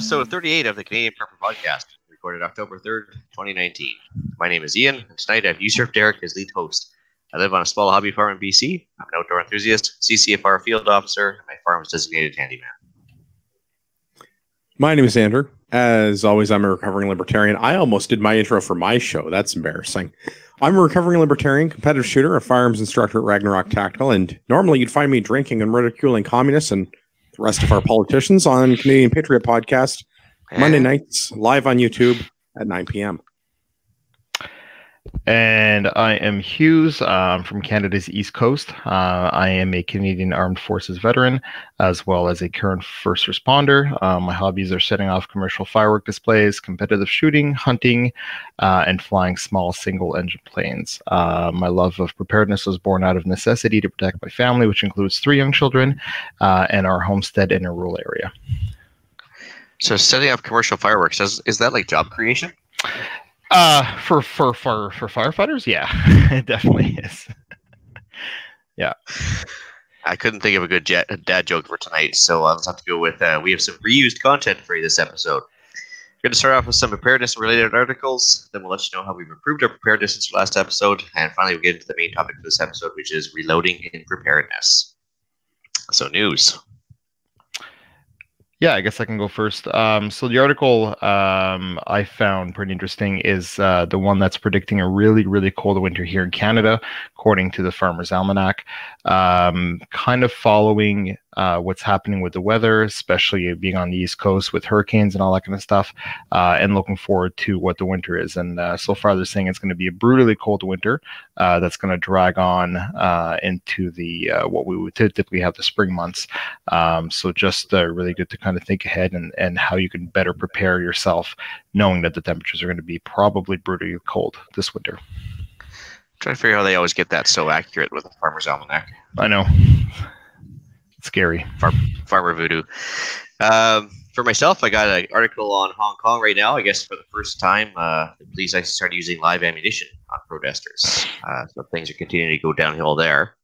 episode 38 of the Canadian Prepper Podcast, recorded October 3rd, 2019. My name is Ian, and tonight I've usurped Derek as lead host. I live on a small hobby farm in BC. I'm an outdoor enthusiast, CCFR field officer, and my farm is designated handyman. My name is Andrew. As always, I'm a recovering libertarian. I almost did my intro for my show. That's embarrassing. I'm a recovering libertarian, competitive shooter, a firearms instructor at Ragnarok Tactical, and normally you'd find me drinking and ridiculing communists and rest of our politicians on Canadian Patriot Podcast Monday nights live on YouTube at 9 p.m. And I am Hughes um, from Canada's East Coast. Uh, I am a Canadian Armed Forces veteran, as well as a current first responder. Uh, my hobbies are setting off commercial firework displays, competitive shooting, hunting, uh, and flying small single engine planes. Uh, my love of preparedness was born out of necessity to protect my family, which includes three young children uh, and our homestead in a rural area. So, setting up commercial fireworks, is, is that like job creation? Uh, for for for for firefighters, yeah, it definitely is. yeah. I couldn't think of a good jet, dad joke for tonight, so I'll have to go with uh, we have some reused content for you this episode. We're going to start off with some preparedness related articles, then we'll let you know how we've improved our preparedness since last episode, and finally we'll get into the main topic of this episode, which is reloading in preparedness. So, news. Yeah, I guess I can go first. Um, so the article um, I found pretty interesting is uh, the one that's predicting a really, really cold winter here in Canada, according to the Farmer's Almanac. Um, kind of following uh, what's happening with the weather, especially being on the East Coast with hurricanes and all that kind of stuff, uh, and looking forward to what the winter is. And uh, so far, they're saying it's going to be a brutally cold winter uh, that's going to drag on uh, into the uh, what we would typically have the spring months. Um, so just really good to kind of think ahead and, and how you can better prepare yourself, knowing that the temperatures are going to be probably brutally cold this winter. Trying to figure out how they always get that so accurate with the Farmer's Almanac. I know scary. Farm, farmer voodoo. Um, for myself, I got an article on Hong Kong right now. I guess for the first time, uh, the police actually started using live ammunition on protesters. Uh, so things are continuing to go downhill there.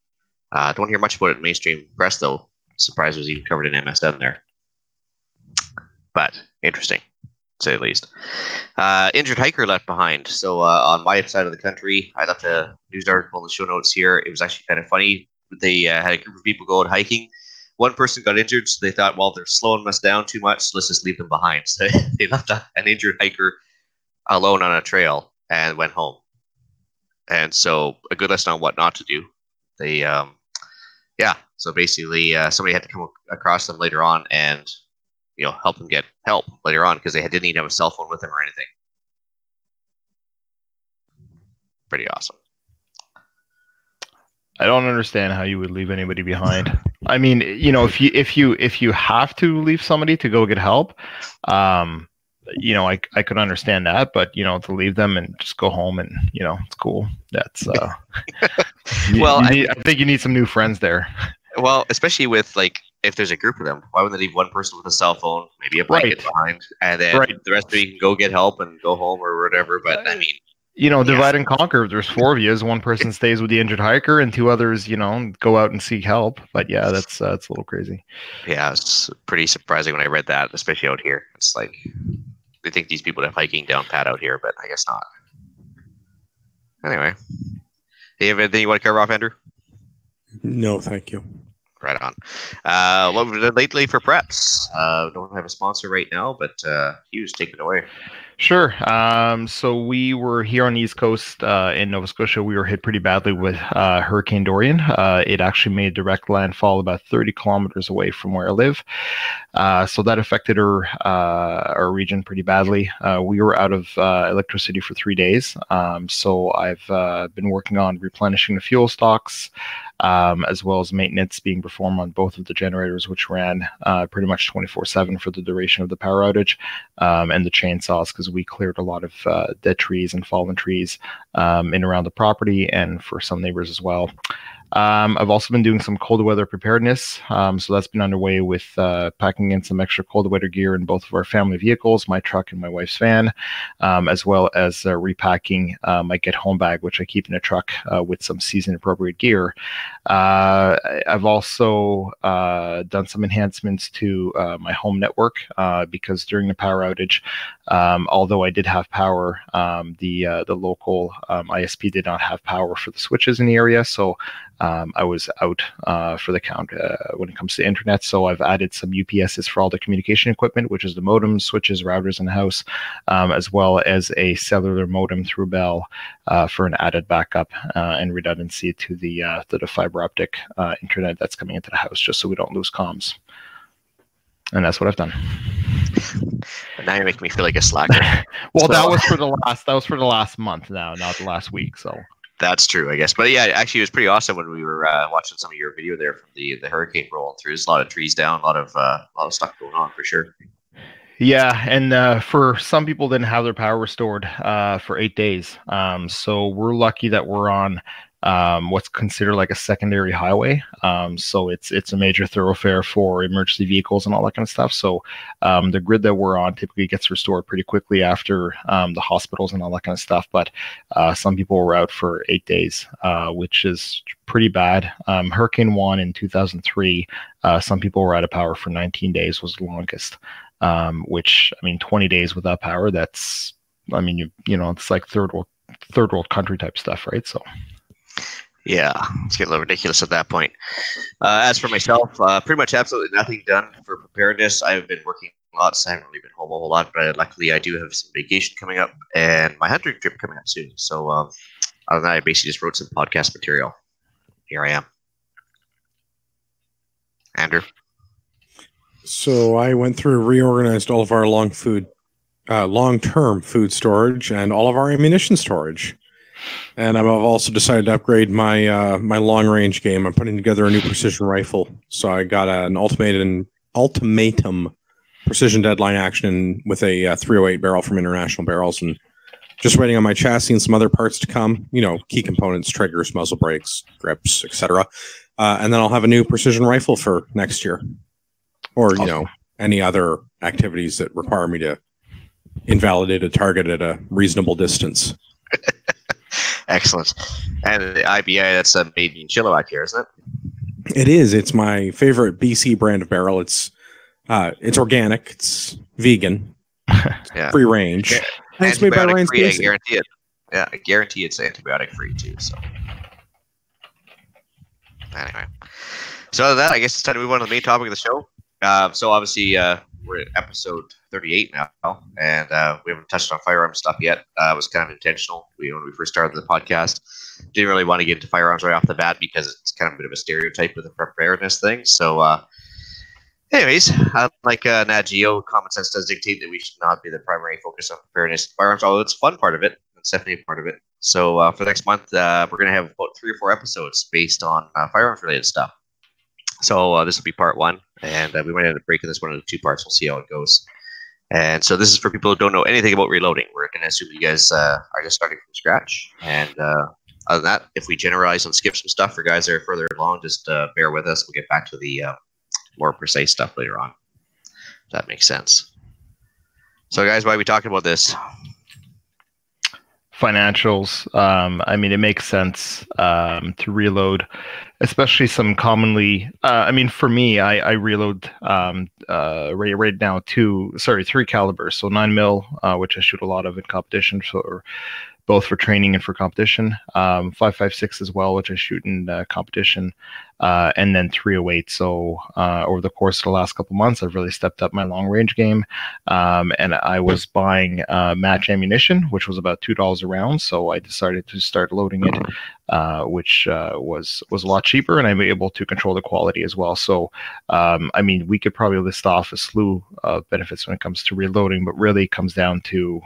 Uh, don't hear much about it in mainstream press, though. Surprised it was even covered in MSN there. But interesting, say least. Uh, injured hiker left behind. So uh, on my side of the country, I left a news article in the show notes here. It was actually kind of funny. They uh, had a group of people going hiking one person got injured, so they thought, well, they're slowing us down too much, so let's just leave them behind. So they left a, an injured hiker alone on a trail and went home. And so a good lesson on what not to do. They, um, yeah. So basically, uh, somebody had to come across them later on and you know help them get help later on because they didn't even have a cell phone with them or anything. Pretty awesome. I don't understand how you would leave anybody behind. I mean, you know, if you if you if you have to leave somebody to go get help, um, you know, I I could understand that, but you know, to leave them and just go home and you know, it's cool. That's uh, well, you, you need, I, I think you need some new friends there. Well, especially with like if there's a group of them, why wouldn't they leave one person with a cell phone, maybe a blanket right. behind, and then right. the rest of you can go get help and go home or whatever? But I mean, you know, divide yeah. and conquer. There's four of you, as one person stays with the injured hiker and two others, you know, go out and seek help. But yeah, that's uh, that's a little crazy. Yeah, it's pretty surprising when I read that, especially out here. It's like they think these people have hiking down pat out here, but I guess not. Anyway, do you have anything you want to cover off, Andrew? No, thank you. Right on. Uh, what we've done lately for preps? Uh, don't have a sponsor right now, but uh, Hughes, take it away. Sure. Um, so we were here on the East Coast uh, in Nova Scotia. We were hit pretty badly with uh, Hurricane Dorian. Uh, it actually made direct landfall about 30 kilometers away from where I live. Uh, so that affected our uh, our region pretty badly. Uh, we were out of electricity for three days. Um, so I've been working on replenishing the fuel stocks um, as well as maintenance being performed on both of the generators, which ran uh, pretty much 24 7 for the duration of the power outage, um, and the chainsaws, because we cleared a lot of uh, dead trees and fallen trees um, in around the property and for some neighbors as well. Um, I've also been doing some cold weather preparedness. Um, so that's been underway with uh, packing in some extra cold weather gear in both of our family vehicles, my truck and my wife's van, um, as well as uh, repacking uh, my get home bag, which I keep in a truck uh, with some season appropriate gear. Uh, I've also uh, done some enhancements to my home network because during the power outage, um, although I did have power, um, the the local um, ISP did not have power for the switches in the area. So um, I was out uh, for the count uh, when it comes to internet. So I've added some UPSs for all the communication equipment, which is the modems, switches, routers in the house, um, as well as a cellular modem through Bell uh, for an added backup uh, and redundancy to the uh, to the fiber optic uh, internet that's coming into the house, just so we don't lose comms. And that's what I've done. now you're making me feel like a slacker. well, so. that was for the last. That was for the last month now, not the last week. So that's true, I guess. But yeah, actually, it was pretty awesome when we were uh, watching some of your video there from the the hurricane rolling through. There's a lot of trees down, a lot of uh, a lot of stuff going on for sure. Yeah, and uh, for some people, didn't have their power restored uh, for eight days. Um, so we're lucky that we're on um, what's considered like a secondary highway. Um, so it's it's a major thoroughfare for emergency vehicles and all that kind of stuff. So um, the grid that we're on typically gets restored pretty quickly after um, the hospitals and all that kind of stuff. But uh, some people were out for eight days, uh, which is pretty bad. Um, Hurricane Juan in 2003, uh, some people were out of power for 19 days was the longest. Um, which I mean, 20 days without power. That's I mean, you you know, it's like third world third world country type stuff, right? So. Yeah, it's getting a little ridiculous at that point. Uh, as for myself, uh, pretty much absolutely nothing done for preparedness. I've been working lots. I haven't really been home a whole lot, but luckily I do have some vacation coming up and my hunting trip coming up soon. So um, other than that, I basically just wrote some podcast material. Here I am. Andrew. So I went through reorganized all of our long food, uh, long-term food storage and all of our ammunition storage and I've also decided to upgrade my uh, my long range game. I'm putting together a new precision rifle, so I got an ultimatum ultimatum precision deadline action with a uh, 308 barrel from International Barrels, and just waiting on my chassis and some other parts to come. You know, key components, triggers, muzzle brakes, grips, etc. Uh, and then I'll have a new precision rifle for next year, or you know, any other activities that require me to invalidate a target at a reasonable distance. Excellent. And the IBA, that's a made in Chilliwack here, isn't it? It is. It's my favorite BC brand of barrel. It's uh, it's organic. It's vegan. yeah. Free range. Yeah. And it's made by Ryan's free, I guarantee it. Yeah, I guarantee it's antibiotic free too. So anyway, so other than that, I guess it's time to move on to the main topic of the show. Uh, so obviously, uh, we're at episode 38 now, and uh, we haven't touched on firearms stuff yet. Uh, it was kind of intentional. We when we first started the podcast, didn't really want to get into firearms right off the bat because it's kind of a bit of a stereotype with the preparedness thing. So, uh, anyways, like uh, Nat Geo, common sense does dictate that we should not be the primary focus on preparedness firearms, although it's a fun part of it. It's definitely a part of it. So uh, for the next month, uh, we're going to have about three or four episodes based on uh, firearms related stuff. So uh, this will be part one, and uh, we might end up breaking this one into two parts. We'll see how it goes. And so this is for people who don't know anything about reloading. We're going to assume you guys uh, are just starting from scratch. And uh, other than that, if we generalize and skip some stuff for guys that are further along, just uh, bear with us. We'll get back to the uh, more precise stuff later on. If that makes sense. So, guys, why are we talking about this? Financials. Um, I mean, it makes sense um, to reload, especially some commonly. Uh, I mean, for me, I, I reload um, uh, right, right now two, sorry, three calibers. So nine mil, uh, which I shoot a lot of in competition for both for training and for competition. Um, 556 as well, which I shoot in uh, competition, uh, and then 308. So uh, over the course of the last couple months, I've really stepped up my long range game, um, and I was buying uh, match ammunition, which was about two dollars a round. So I decided to start loading it, uh, which uh, was was a lot cheaper, and I'm able to control the quality as well. So um, I mean, we could probably list off a slew of benefits when it comes to reloading, but really it comes down to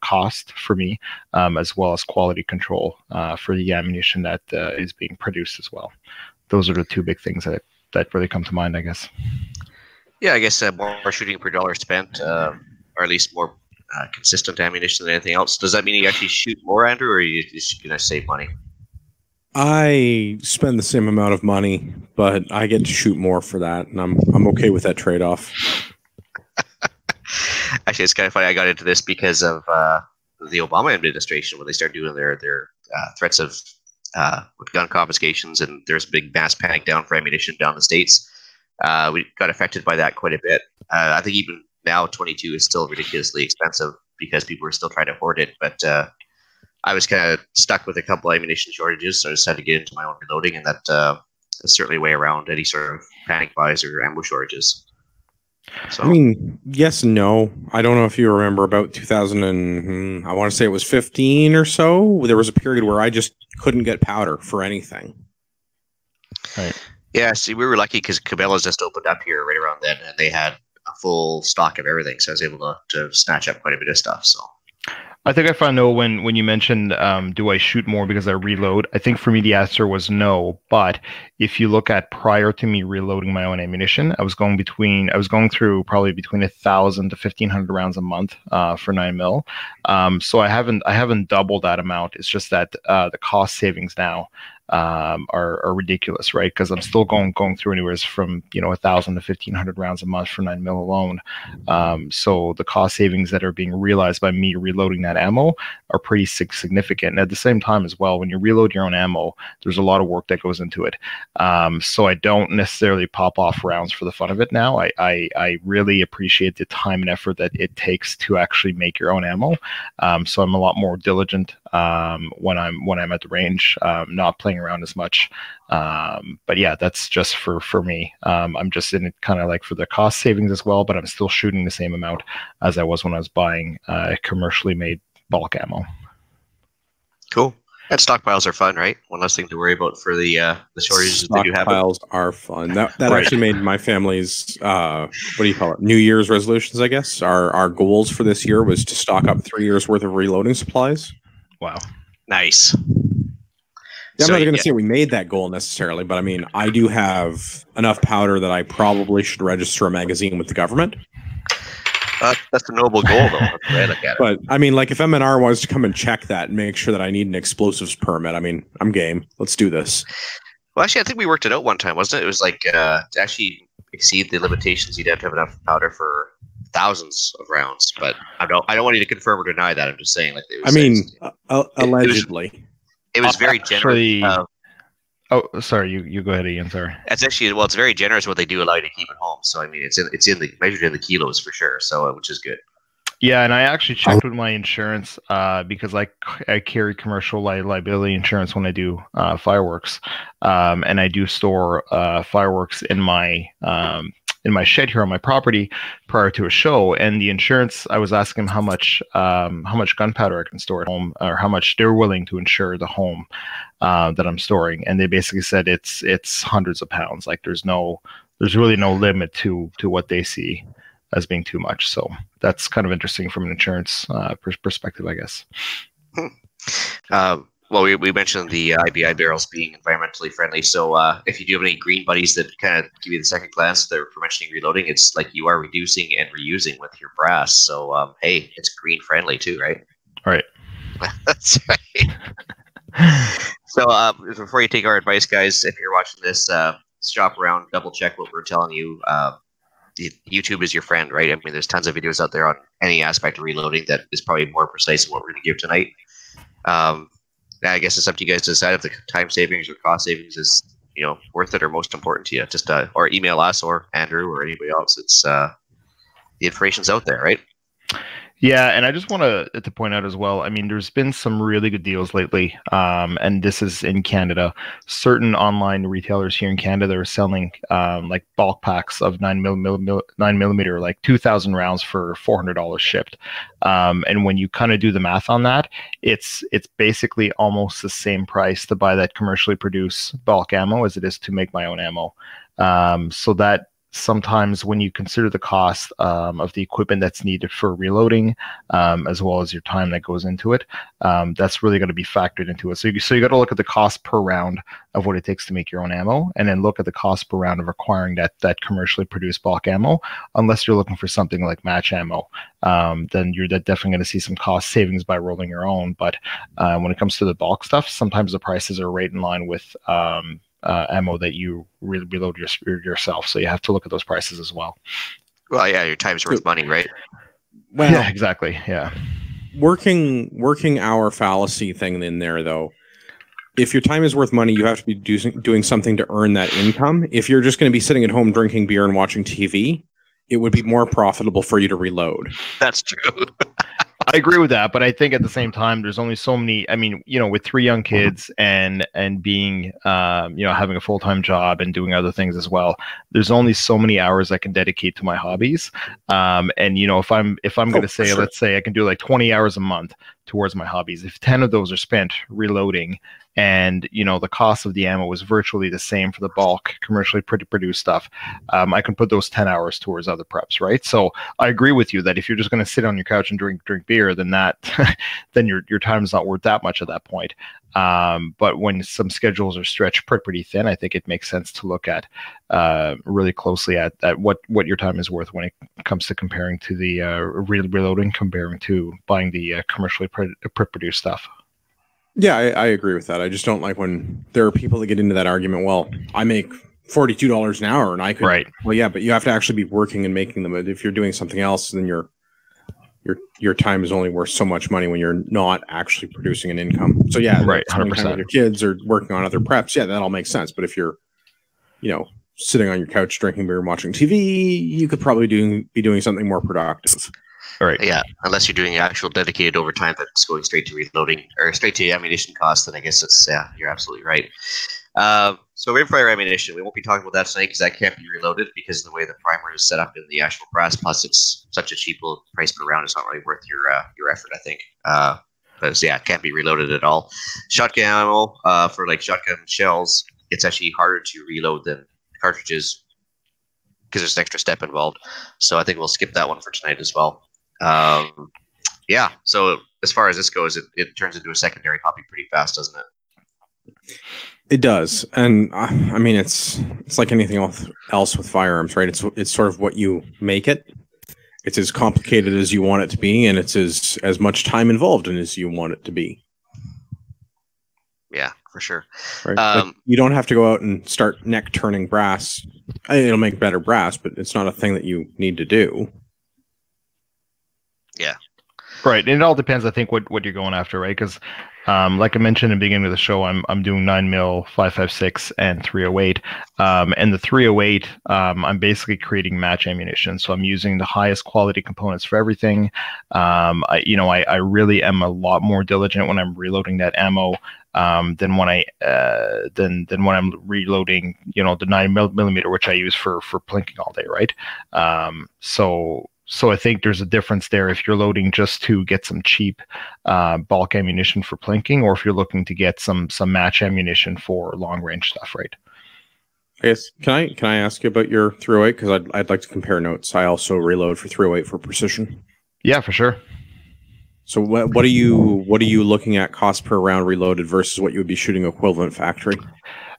cost for me, um, as well as quality control for the ammunition that is being produced as well those are the two big things that that really come to mind, I guess. Yeah, I guess uh, more shooting per dollar spent, uh, or at least more uh, consistent ammunition than anything else. Does that mean you actually shoot more, Andrew, or are you just gonna save money? I spend the same amount of money, but I get to shoot more for that, and I'm I'm okay with that trade off. Actually, it's kind of funny. I got into this because of uh, the Obama administration when they started doing their their uh, threats of uh, with gun confiscations, and there's a big mass panic down for ammunition down the states. Uh, we got affected by that quite a bit. Uh, I think even now, 22 is still ridiculously expensive because people are still trying to hoard it. But uh, I was kind of stuck with a couple ammunition shortages, so I decided to get into my own reloading, and that uh, is certainly a way around any sort of panic buys or ammo shortages. So, I mean, yes and no. I don't know if you remember about 2000 and hmm, I want to say it was 15 or so. There was a period where I just couldn't get powder for anything. Right. yeah, see, we were lucky because Cabela's just opened up here right around then, and they had a full stock of everything, so I was able to, to snatch up quite a bit of stuff. So, I think I found no when when you mentioned um, do I shoot more because I reload. I think for me the answer was no. But if you look at prior to me reloading my own ammunition, I was going between I was going through probably between a thousand to fifteen hundred rounds a month uh, for nine mil. Um, so I haven't I haven't doubled that amount. It's just that uh, the cost savings now um, are, are ridiculous, right? Because I'm still going going through anywhere from you know a thousand to fifteen hundred rounds a month for nine mil alone. Um, so the cost savings that are being realized by me reloading that ammo are pretty significant. And at the same time, as well, when you reload your own ammo, there's a lot of work that goes into it. Um, so I don't necessarily pop off rounds for the fun of it now. I, I I really appreciate the time and effort that it takes to actually make your own ammo. Um, so I'm a lot more diligent um, when I'm when I'm at the range, um, not playing around as much. Um, but yeah, that's just for for me. Um, I'm just in it kind of like for the cost savings as well, but I'm still shooting the same amount as I was when I was buying uh, commercially made bulk ammo. cool. And stockpiles are fun, right? One less thing to worry about for the uh, the shortages that you have. Stockpiles are fun. That that Right. actually made my family's uh, what do you call it? New Year's resolutions, I guess. Our our goals for this year was to stock up three years worth of reloading supplies. Wow. Nice. Yeah, I'm So, not going to say we made that goal necessarily, but I mean, I do have enough powder that I probably should register a magazine with the government. Uh, that's a noble goal, though. That's the way I look it. But I mean, like if MNR wants to come and check that and make sure that I need an explosives permit, I mean, I'm game. Let's do this. Well, actually, I think we worked it out one time, wasn't it? It was like uh, to actually exceed the limitations, you'd have to have enough powder for thousands of rounds. But I don't, I don't want you to confirm or deny that. I'm just saying, like, it I was, mean, it uh, was- allegedly. it was very Actually- generous. Uh, Oh, sorry. You you go ahead, Ian. Sorry. That's actually well, it's very generous what they do allow you to keep at home. So I mean, it's in, it's in the measured in the kilos for sure. So uh, which is good. Yeah, and I actually checked with my insurance uh, because I, I carry commercial li- liability insurance when I do uh, fireworks, um, and I do store uh, fireworks in my um, in my shed here on my property prior to a show. And the insurance, I was asking them how much um, how much gunpowder I can store at home, or how much they're willing to insure the home uh, that I'm storing, and they basically said it's it's hundreds of pounds. Like there's no there's really no limit to to what they see as being too much. So that's kind of interesting from an insurance uh, pers- perspective, I guess. Uh, well, we, we mentioned the uh, IBI barrels being environmentally friendly. So uh, if you do have any green buddies that kind of give you the second glance, they're for mentioning reloading. It's like you are reducing and reusing with your brass. So um, hey, it's green friendly too, right? Right. That's right. So uh, before you take our advice, guys, if you're watching this, uh, shop around, double check what we're telling you. Uh, YouTube is your friend, right? I mean, there's tons of videos out there on any aspect of reloading that is probably more precise than what we're going to give tonight. Um, I guess it's up to you guys to decide if the time savings or cost savings is you know worth it or most important to you. Just uh, or email us or Andrew or anybody else. It's uh, the information's out there, right? Yeah, and I just want to to point out as well. I mean, there's been some really good deals lately, um, and this is in Canada. Certain online retailers here in Canada are selling um, like bulk packs of nine mil nine millimeter, like two thousand rounds for four hundred dollars shipped. Um, and when you kind of do the math on that, it's it's basically almost the same price to buy that commercially produced bulk ammo as it is to make my own ammo. Um, so that sometimes when you consider the cost um, of the equipment that's needed for reloading, um, as well as your time that goes into it, um, that's really going to be factored into it. So you, so you got to look at the cost per round of what it takes to make your own ammo, and then look at the cost per round of acquiring that that commercially produced bulk ammo. Unless you're looking for something like match ammo, um, then you're definitely going to see some cost savings by rolling your own. But uh, when it comes to the bulk stuff, sometimes the prices are right in line with um, uh, ammo that you re- reload your, yourself. So you have to look at those prices as well. Well, yeah, your time's worth money, right? Well, yeah, exactly. Yeah. Working working hour fallacy thing in there though. If your time is worth money, you have to be do- doing something to earn that income. If you're just going to be sitting at home drinking beer and watching TV, it would be more profitable for you to reload. That's true. I agree with that, but I think at the same time, there's only so many. I mean, you know, with three young kids and and being, um, you know, having a full time job and doing other things as well, there's only so many hours I can dedicate to my hobbies. Um, and you know, if I'm if I'm oh, going to say, sure. let's say I can do like 20 hours a month towards my hobbies, if 10 of those are spent reloading and you know the cost of the ammo was virtually the same for the bulk commercially produced stuff. Um, i can put those 10 hours towards other preps right? So i agree with you that if you're just going to sit on your couch and drink drink beer then that then your your time is not worth that much at that point. Um, but when some schedules are stretched pretty thin i think it makes sense to look at uh, really closely at, at what what your time is worth when it comes to comparing to the uh, re- reloading comparing to buying the uh, commercially pre- produced stuff yeah, I, I, agree with that. I just don't like when there are people that get into that argument. Well, I make forty-two dollars an hour, and I could. Right. Well, yeah, but you have to actually be working and making them. If you're doing something else, then your your your time is only worth so much money when you're not actually producing an income. So yeah, right, hundred percent. Your kids are working on other preps. Yeah, that all makes sense. But if you're, you know, sitting on your couch drinking beer and watching TV, you could probably do be doing something more productive. All right. Yeah, unless you're doing actual dedicated overtime that's going straight to reloading or straight to ammunition cost, then I guess it's yeah, you're absolutely right. Uh, so rimfire ammunition, we won't be talking about that tonight because that can't be reloaded because of the way the primer is set up in the actual brass. Plus, it's such a cheap little price per round; it's not really worth your uh, your effort, I think. Uh, but yeah, it can't be reloaded at all. Shotgun ammo uh, for like shotgun shells, it's actually harder to reload than cartridges because there's an extra step involved. So I think we'll skip that one for tonight as well. Um, yeah. So as far as this goes, it, it turns into a secondary hobby pretty fast, doesn't it? It does, and uh, I mean it's it's like anything else with firearms, right? It's it's sort of what you make it. It's as complicated as you want it to be, and it's as as much time involved in as you want it to be. Yeah, for sure. Right. Um, like you don't have to go out and start neck turning brass. It'll make better brass, but it's not a thing that you need to do. Right. And it all depends, I think, what, what you're going after, right? Because, um, like I mentioned in the beginning of the show, I'm I'm doing nine mil, five five six, and three oh eight. Um, and the three oh eight, um, I'm basically creating match ammunition. So I'm using the highest quality components for everything. Um, I, you know, I, I really am a lot more diligent when I'm reloading that ammo. Um, than when I uh, than than when I'm reloading, you know, the nine millimeter, which I use for for plinking all day, right? Um, so so I think there's a difference there if you're loading just to get some cheap uh, bulk ammunition for plinking, or if you're looking to get some some match ammunition for long range stuff, right? Yes. Can I can I ask you about your 308 because I'd I'd like to compare notes. I also reload for 308 for precision. Yeah, for sure. So what what are you what are you looking at cost per round reloaded versus what you would be shooting equivalent factory?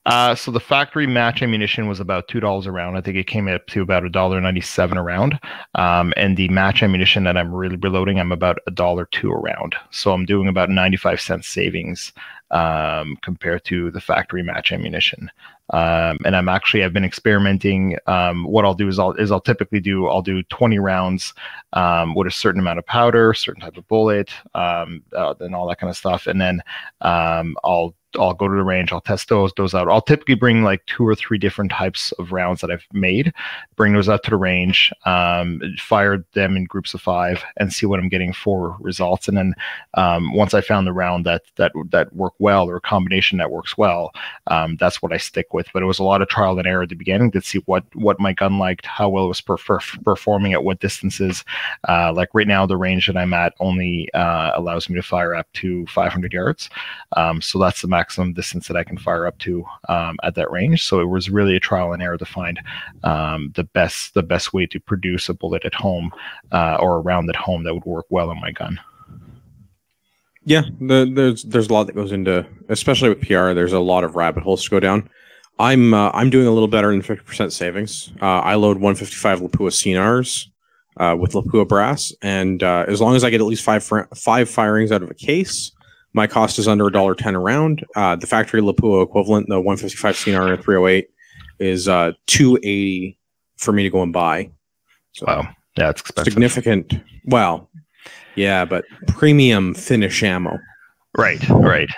Uh, so the factory match ammunition was about two dollars a round. I think it came up to about a dollar ninety-seven a round. Um, and the match ammunition that I'm really reloading, I'm about a dollar two a round. So I'm doing about ninety-five cents savings um, compared to the factory match ammunition. Um, and I'm actually I've been experimenting. Um, what I'll do is I'll is I'll typically do I'll do 20 rounds um, with a certain amount of powder, certain type of bullet, um, uh, and all that kind of stuff, and then um, I'll I'll go to the range, I'll test those those out. I'll typically bring like two or three different types of rounds that I've made, bring those out to the range, um, fire them in groups of five, and see what I'm getting for results. And then um, once I found the round that that that work well or a combination that works well, um, that's what I stick with. But it was a lot of trial and error at the beginning to see what what my gun liked, how well it was performing at what distances. Uh, like right now, the range that I'm at only uh, allows me to fire up to 500 yards, um, so that's the maximum distance that I can fire up to um, at that range. So it was really a trial and error to find um, the best the best way to produce a bullet at home uh, or a round at home that would work well on my gun. Yeah, the, there's there's a lot that goes into, especially with PR. There's a lot of rabbit holes to go down. I'm uh, I'm doing a little better than 50% savings. Uh, I load 155 Lapua Scenars uh, with Lapua brass, and uh, as long as I get at least five fr- five firings out of a case, my cost is under a dollar ten a round. Uh, the factory Lapua equivalent, the 155 Scenar 308, is uh, 280 for me to go and buy. So wow, yeah, it's expensive. Significant. Well, yeah, but premium finish ammo. Right, right.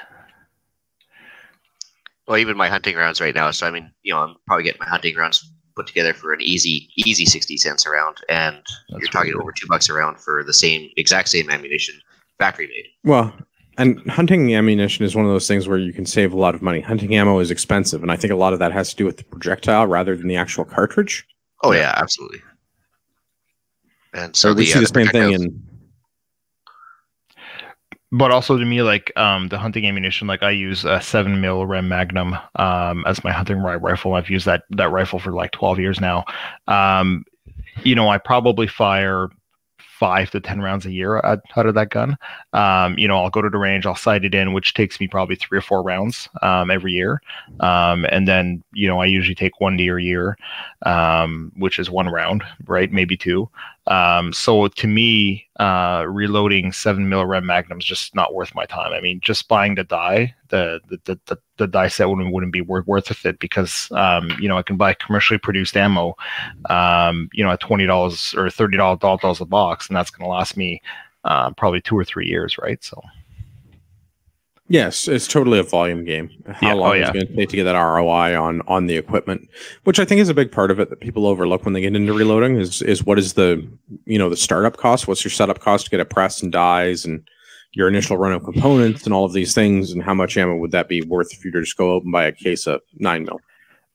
Well, even my hunting rounds right now. So I mean, you know, I'm probably getting my hunting rounds put together for an easy, easy sixty cents a round, and That's you're talking over two bucks a round for the same, exact same ammunition, factory made. Well, and hunting ammunition is one of those things where you can save a lot of money. Hunting ammo is expensive, and I think a lot of that has to do with the projectile rather than the actual cartridge. Oh yeah, absolutely. And so, we see uh, the same thing in but also to me like um, the hunting ammunition like i use a 7 mil rem magnum um, as my hunting rifle i've used that that rifle for like 12 years now um, you know i probably fire five to ten rounds a year out, out of that gun. Um, you know, I'll go to the range, I'll sight it in, which takes me probably three or four rounds um, every year, um, and then you know I usually take one deer a year, um, which is one round, right? Maybe two. Um, so to me, uh, reloading seven mil magnums just not worth my time. I mean, just buying the die, the the the, the die set wouldn't wouldn't be worth worth it because um, you know I can buy commercially produced ammo, um, you know, at twenty dollars or thirty dollars a box, and that's going to last me uh, probably two or three years, right? So. Yes, it's totally a volume game. How yeah, long oh, yeah. is going to take to get that ROI on on the equipment, which I think is a big part of it that people overlook when they get into reloading is is what is the you know the startup cost? What's your setup cost to get a press and dies and your initial run of components and all of these things, and how much ammo would that be worth if you were to just go out and buy a case of nine mil?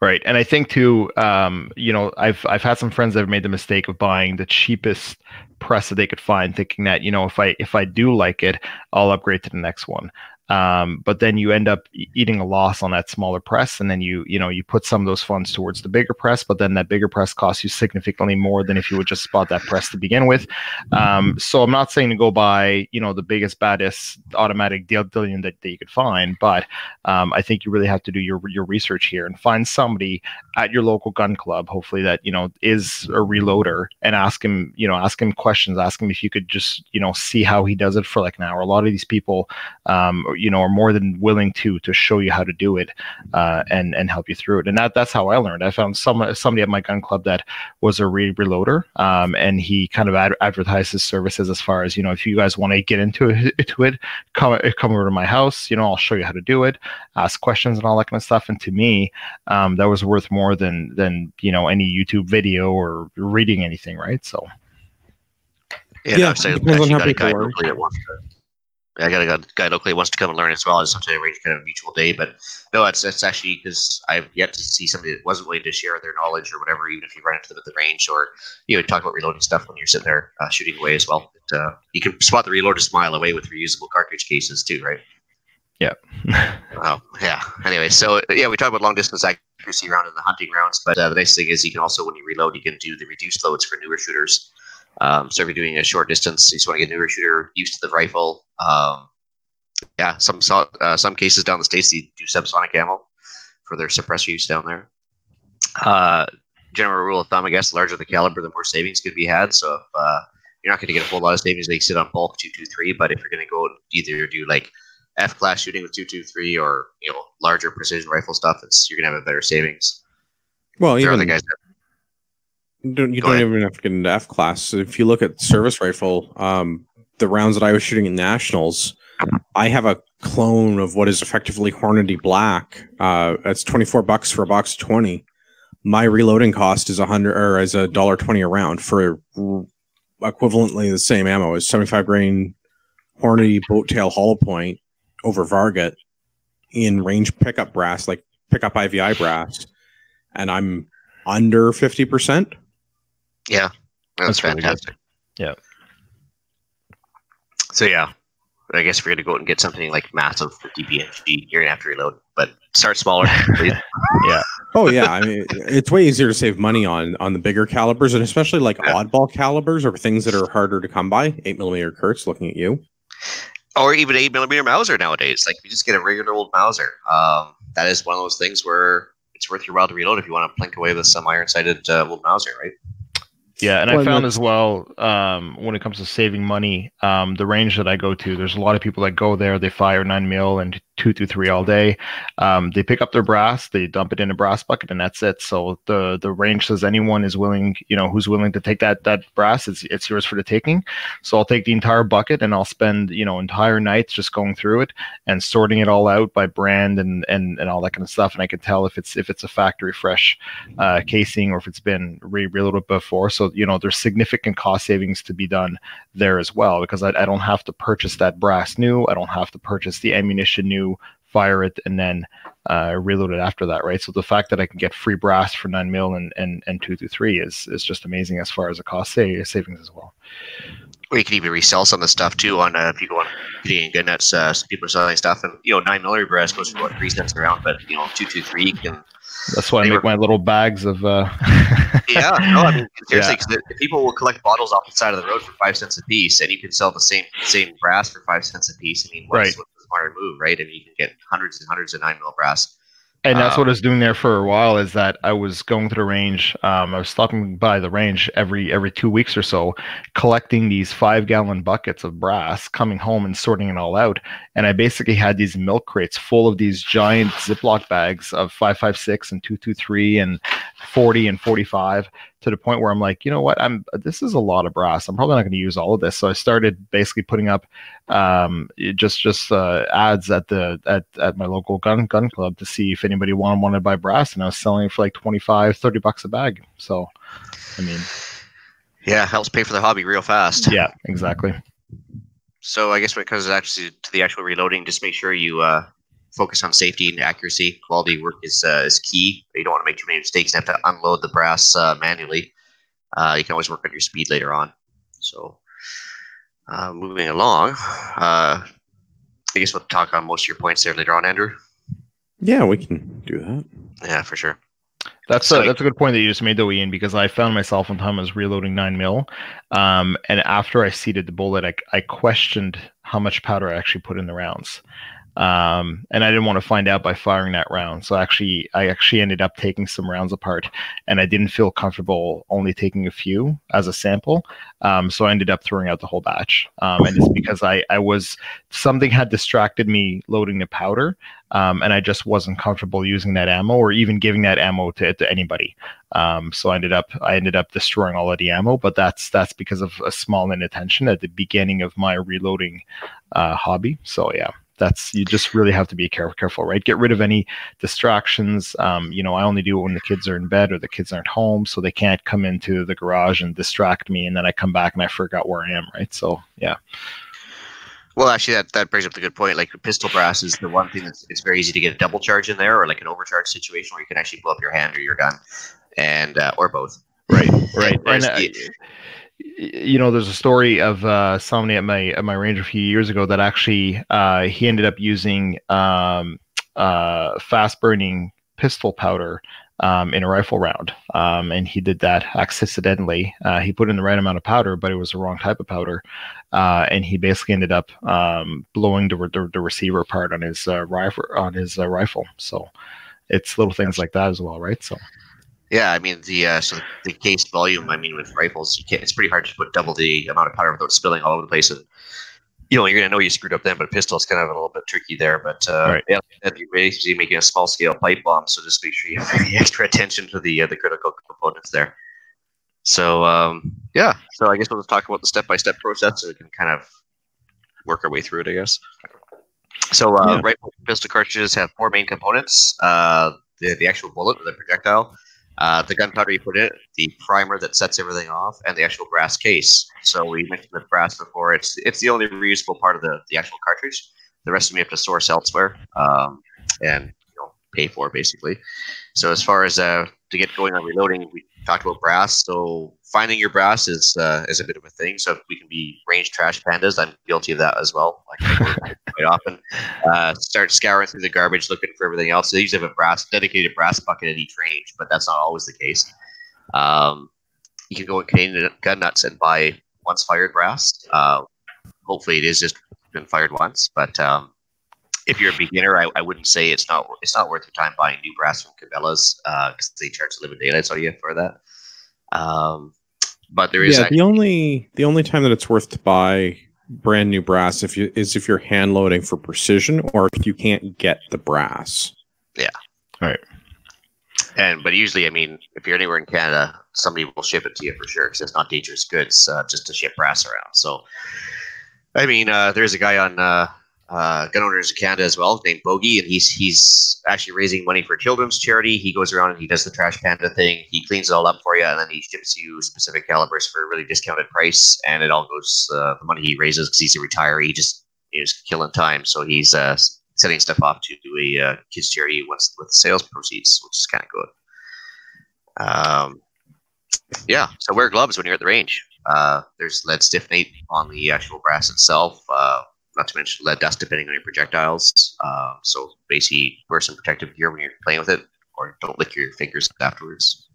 Right, and I think too, um, you know, I've I've had some friends that have made the mistake of buying the cheapest press that they could find, thinking that you know if I if I do like it, I'll upgrade to the next one. Um, but then you end up eating a loss on that smaller press, and then you you know you put some of those funds towards the bigger press, but then that bigger press costs you significantly more than if you would just spot that press to begin with. Um, so I'm not saying to go buy you know the biggest baddest automatic Dillon that, that you could find, but um, I think you really have to do your your research here and find somebody at your local gun club, hopefully that you know is a reloader, and ask him you know ask him questions, ask him if you could just you know see how he does it for like an hour. A lot of these people. Um, you know are more than willing to to show you how to do it uh, and and help you through it. And that that's how I learned. I found some somebody at my gun club that was a re- reloader um, and he kind of ad- advertised his services as far as you know if you guys want to get into it, into it come come over to my house you know I'll show you how to do it ask questions and all that kind of stuff. And to me um, that was worth more than than you know any YouTube video or reading anything right? So. Yeah, yeah no, depends on how people work. I got a guy locally wants to come and learn as well. I just have to arrange kind of a mutual day. But no, it's it's actually because I've yet to see somebody that wasn't willing to share their knowledge or whatever, even if you run into them at the range or you know talk about reloading stuff when you're sitting there uh, shooting away as well. But, uh, you can spot the reloaders a mile away with reusable cartridge cases too, right? Yeah. oh yeah. Anyway, so yeah, we talk about long distance accuracy round and the hunting rounds, but uh, the nice thing is you can also when you reload, you can do the reduced loads for newer shooters. Um, so if you're doing a short distance, you just want to get a newer shooter used to the rifle. Um, yeah, some uh, some cases down the states they do subsonic ammo for their suppressor use down there. Uh, general rule of thumb, I guess, the larger the caliber, the more savings could be had. So if uh, you're not going to get a whole lot of savings, they sit on bulk two two three. But if you're going to go either do like F class shooting with two two three or you know larger precision rifle stuff, it's you're going to have a better savings. Well, even the guys don't, you don't even have to get into F class. If you look at service rifle, um, the rounds that I was shooting in nationals, I have a clone of what is effectively Hornady Black. Uh, it's twenty four bucks for a box of twenty. My reloading cost is a hundred or as a dollar twenty a round for equivalently the same ammo as seventy five grain Hornady boat tail hollow point over Varget in range pickup brass, like pickup IVI brass, and I'm under fifty percent. Yeah, that's, that's fantastic. Really yeah. So yeah, I guess if you're going to go out and get something like massive for DPNG, you're going to have to reload. But start smaller. yeah. Oh yeah, I mean it's way easier to save money on on the bigger calibers, and especially like Yeah. oddball calibers or things that are harder to come by. Eight millimeter Kurz, looking at you. or even eight millimeter Mauser nowadays. Like you just get a regular old Mauser. Um, that is one of those things where it's worth your while to reload if you want to plink away with some iron sighted uh, old Mauser, right? Yeah, and I found as well um, when it comes to saving money, um, the range that I go to, there's a lot of people that go there. They fire nine mil and two through three all day. Um, they pick up their brass, they dump it in a brass bucket, and that's it. So the the range says anyone is willing, you know, who's willing to take that that brass, it's it's yours for the taking. So I'll take the entire bucket and I'll spend you know entire nights just going through it and sorting it all out by brand and and and all that kind of stuff. And I can tell if it's if it's a factory fresh uh, casing or if it's been re- reloaded before. So you know there's significant cost savings to be done there as well because I, I don't have to purchase that brass new. I don't have to purchase the ammunition new, fire it, and then uh, reload it after that, right? So the fact that I can get free brass for nine mil and and, and two through three is is just amazing as far as the cost sa- savings as well. Or you can even resell some of the stuff too on uh, if you go on Canadian Gun Nuts. Uh, some people are selling stuff, and you know nine millimeter brass goes for what three cents around, but you know two two three you can That's why I make were- my little bags of. Uh, yeah, no, I mean seriously, the, the people will collect bottles off the side of the road for five cents a piece, and you can sell the same same brass for five cents a piece. I mean, what's, Right. what's the smarter move, right? I mean, you can get hundreds and hundreds of nine mil brass. and that's Um, what I was doing there for a while. Is that I was going to the range. Um, I was stopping by the range every every two weeks or so, collecting these five gallon buckets of brass, coming home and sorting it all out. And I basically had these milk crates full of these giant Ziploc bags of five five six and two two three and forty and forty five. To the point where I'm like, you know what? I'm this is a lot of brass. I'm probably not going to use all of this. So I started basically putting up um, just just uh, ads at the at, at my local gun gun club to see if anybody wanted wanted to buy brass, and I was selling it for like 25, 30 bucks a bag. So, I mean, Yeah, helps pay for the hobby real fast. yeah, exactly. So I guess when it comes actually to the actual reloading, just make sure you uh, focus on safety and accuracy. Quality work is uh, is key. You don't want to make too many mistakes and have to unload the brass uh, manually. Uh, you can always work on your speed later on. So uh, moving along, uh, I guess we'll talk on most of your points there later on, Andrew. Yeah, we can do that. Yeah, for sure. That's So- a, that's a good point that you just made, though, Ian, because I found myself one time I was reloading nine mil, um, and after I seated the bullet, I, I questioned how much powder I actually put in the rounds, um, and I didn't want to find out by firing that round. So actually, I actually ended up taking some rounds apart, and I didn't feel comfortable only taking a few as a sample. Um, so I ended up throwing out the whole batch, um, and it's because I I was something had distracted me loading the powder, um, and I just wasn't comfortable using that ammo or even giving that ammo to, to anybody. Um, so I ended up I ended up destroying all of the ammo, but that's that's because of a small inattention at the beginning of my reloading uh, hobby. So yeah. That's you just really have to be careful, careful, right? Get rid of any distractions. Um, you know, I only do it when the kids are in bed or the kids aren't home, so they can't come into the garage and distract me, and then I come back and I forgot where I am, right? So yeah, Well, actually, that, that brings up the good point. Like pistol brass is the one thing that's it's very easy to get a double charge in there, or like an overcharge situation where you can actually blow up your hand or your gun, and uh, or both. right, right. And, uh, the- you know, there's a story of uh, somebody at my at my range a few years ago that actually uh, he ended up using um, uh, fast burning pistol powder um, in a rifle round, um, and he did that accidentally. Uh, he put in the right amount of powder, but it was the wrong type of powder, uh, and he basically ended up um, blowing the, the the receiver part on his uh, rifle on his uh, rifle. So it's little things like that as well, right? So. Yeah, I mean the uh, so the case volume. I mean, with rifles, you can't. It's pretty hard to put double the amount of powder without spilling all over the place. And you know, you're gonna know you screwed up then. But pistol's kind of a little bit tricky there. But uh, Right. yeah, you're basically making a small scale pipe bomb. So just make sure you have the extra attention to the uh, the critical components there. So um, yeah, so I guess we'll just talk about the step by step process, so we can kind of work our way through it. I guess. So uh, Yeah. rifle and pistol cartridges have four main components: uh, the the actual bullet, or the projectile, uh, the gunpowder you put in the primer that sets everything off, and the actual brass case. So we mentioned the brass before. It's it's the only reusable part of the, the actual cartridge. The rest of you have to source elsewhere um, and you know pay for basically. So as far as uh, to get going on reloading, we talked about brass. So finding your brass is uh, is a bit of a thing. So we can be range trash pandas. I'm guilty of that as well. Like quite often, uh, start scouring through the garbage looking for everything else. They usually have a brass dedicated brass bucket at each range, but that's not always the case. Um, you can go in Canadian Gun Nuts and buy once fired brass. Uh, hopefully, it is just been fired once, but um, if you're a beginner, I, I wouldn't say it's not it's not worth your time buying new brass from Cabela's because uh, they charge a living daylights on you for that. Um, but there is yeah. Actually- the only the only time that it's worth to buy brand new brass if you is if you're hand loading for precision or if you can't get the brass. Yeah. All right. And but usually, I mean, if you're anywhere in Canada, somebody will ship it to you for sure because it's not dangerous goods uh, just to ship brass around. So, I mean, uh, there's a guy on uh, uh, gun owners of Canada as well named Bogey, and he's he's actually raising money for children's charity. He goes around and he does the trash panda thing. He cleans it all up for you, and then he ships you specific calibers for a really discounted price. And it all goes uh, the money he raises because he's a retiree. He just he's killing time, so he's uh, sending stuff off to do a uh, kids charity once with sales proceeds, which is kind of good. Um, yeah, so wear gloves when you're at the range. Uh, there's lead styphnate on the actual brass itself. Uh, not to mention lead dust depending on your projectiles. Uh, so basically, wear some protective gear when you're playing with it, or don't lick your fingers afterwards.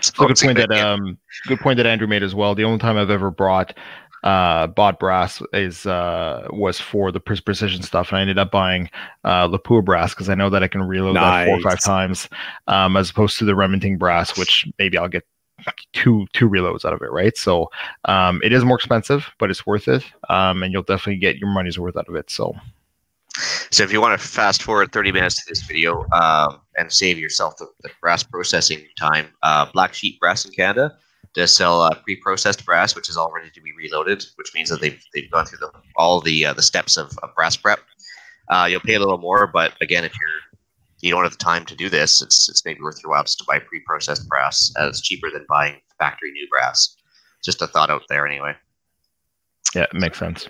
So good point that um, good point that Andrew made as well. The only time I've ever brought uh, bought brass is uh, was for the precision stuff, and I ended up buying uh, Lapua brass because I know that I can reload nice. that four or five times, um, as opposed to the Remington brass, which maybe I'll get two two reloads out of it, right? So um, it is more expensive, but it's worth it, um, and you'll definitely get your money's worth out of it. So. So if you want to fast forward 30 minutes to this video um, and save yourself the, the brass processing time, uh, Black Sheep Brass in Canada does sell uh, pre-processed brass, which is all ready to be reloaded, which means that they've, they've gone through the, all the uh, the steps of, of brass prep. Uh, you'll pay a little more, but again, if you're you don't have the time to do this, it's it's maybe worth your while just to buy pre-processed brass. as cheaper than buying factory new brass. Just a thought out there, anyway. Yeah, it makes sense.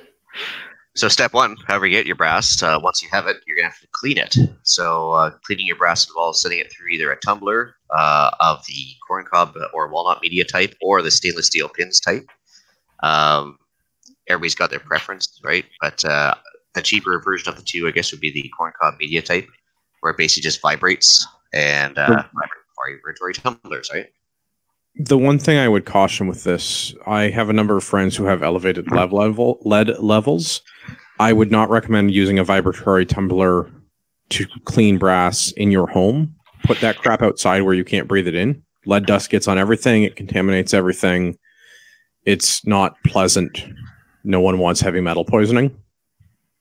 So step one, however you get your brass, uh, once you have it, you're gonna have to clean it. So uh, cleaning your brass involves sending it through either a tumbler uh, of the corncob or walnut media type, or the stainless steel pins type. Um, everybody's got their preference, right? But uh, the cheaper version of the two, I guess, would be the corncob media type where it basically just vibrates and uh, vibratory tumblers, right? The one thing I would caution with this, I have a number of friends who have elevated lead level lead levels. I would not recommend using a vibratory tumbler to clean brass in your home. Put that crap outside where you can't breathe it in. Lead dust gets on everything, it contaminates everything. It's not pleasant. No one wants heavy metal poisoning.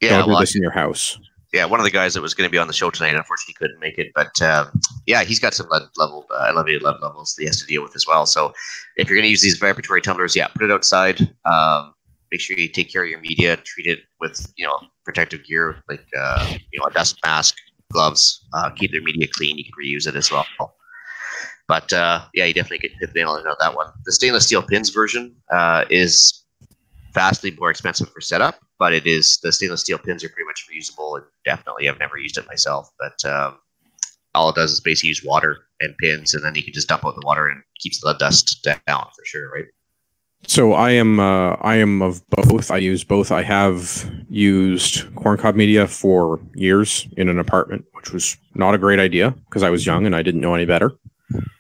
Yeah, Don't do this in your house yeah, one of the guys that was going to be on the show tonight, unfortunately, couldn't make it. But um, yeah, he's got some lead level, uh, elevated lead levels that he has to deal with as well. So if you're going to use these vibratory tumblers, yeah, put it outside. Um, make sure you take care of your media. Treat it with you know protective gear like uh, you know a dust mask, gloves. Uh, keep their media clean. You can reuse it as well. But uh, yeah, you definitely get hit the nail on that one. The stainless steel pins version uh, is vastly more expensive for setup but it is the stainless steel pins are pretty much reusable and definitely I've never used it myself, but um, all it does is basically use water and pins, and then you can just dump out the water and keeps the dust down for sure, right? So I am uh, I am of both. I use both. I have used corncob media for years in an apartment, which was not a great idea because I was young and I didn't know any better.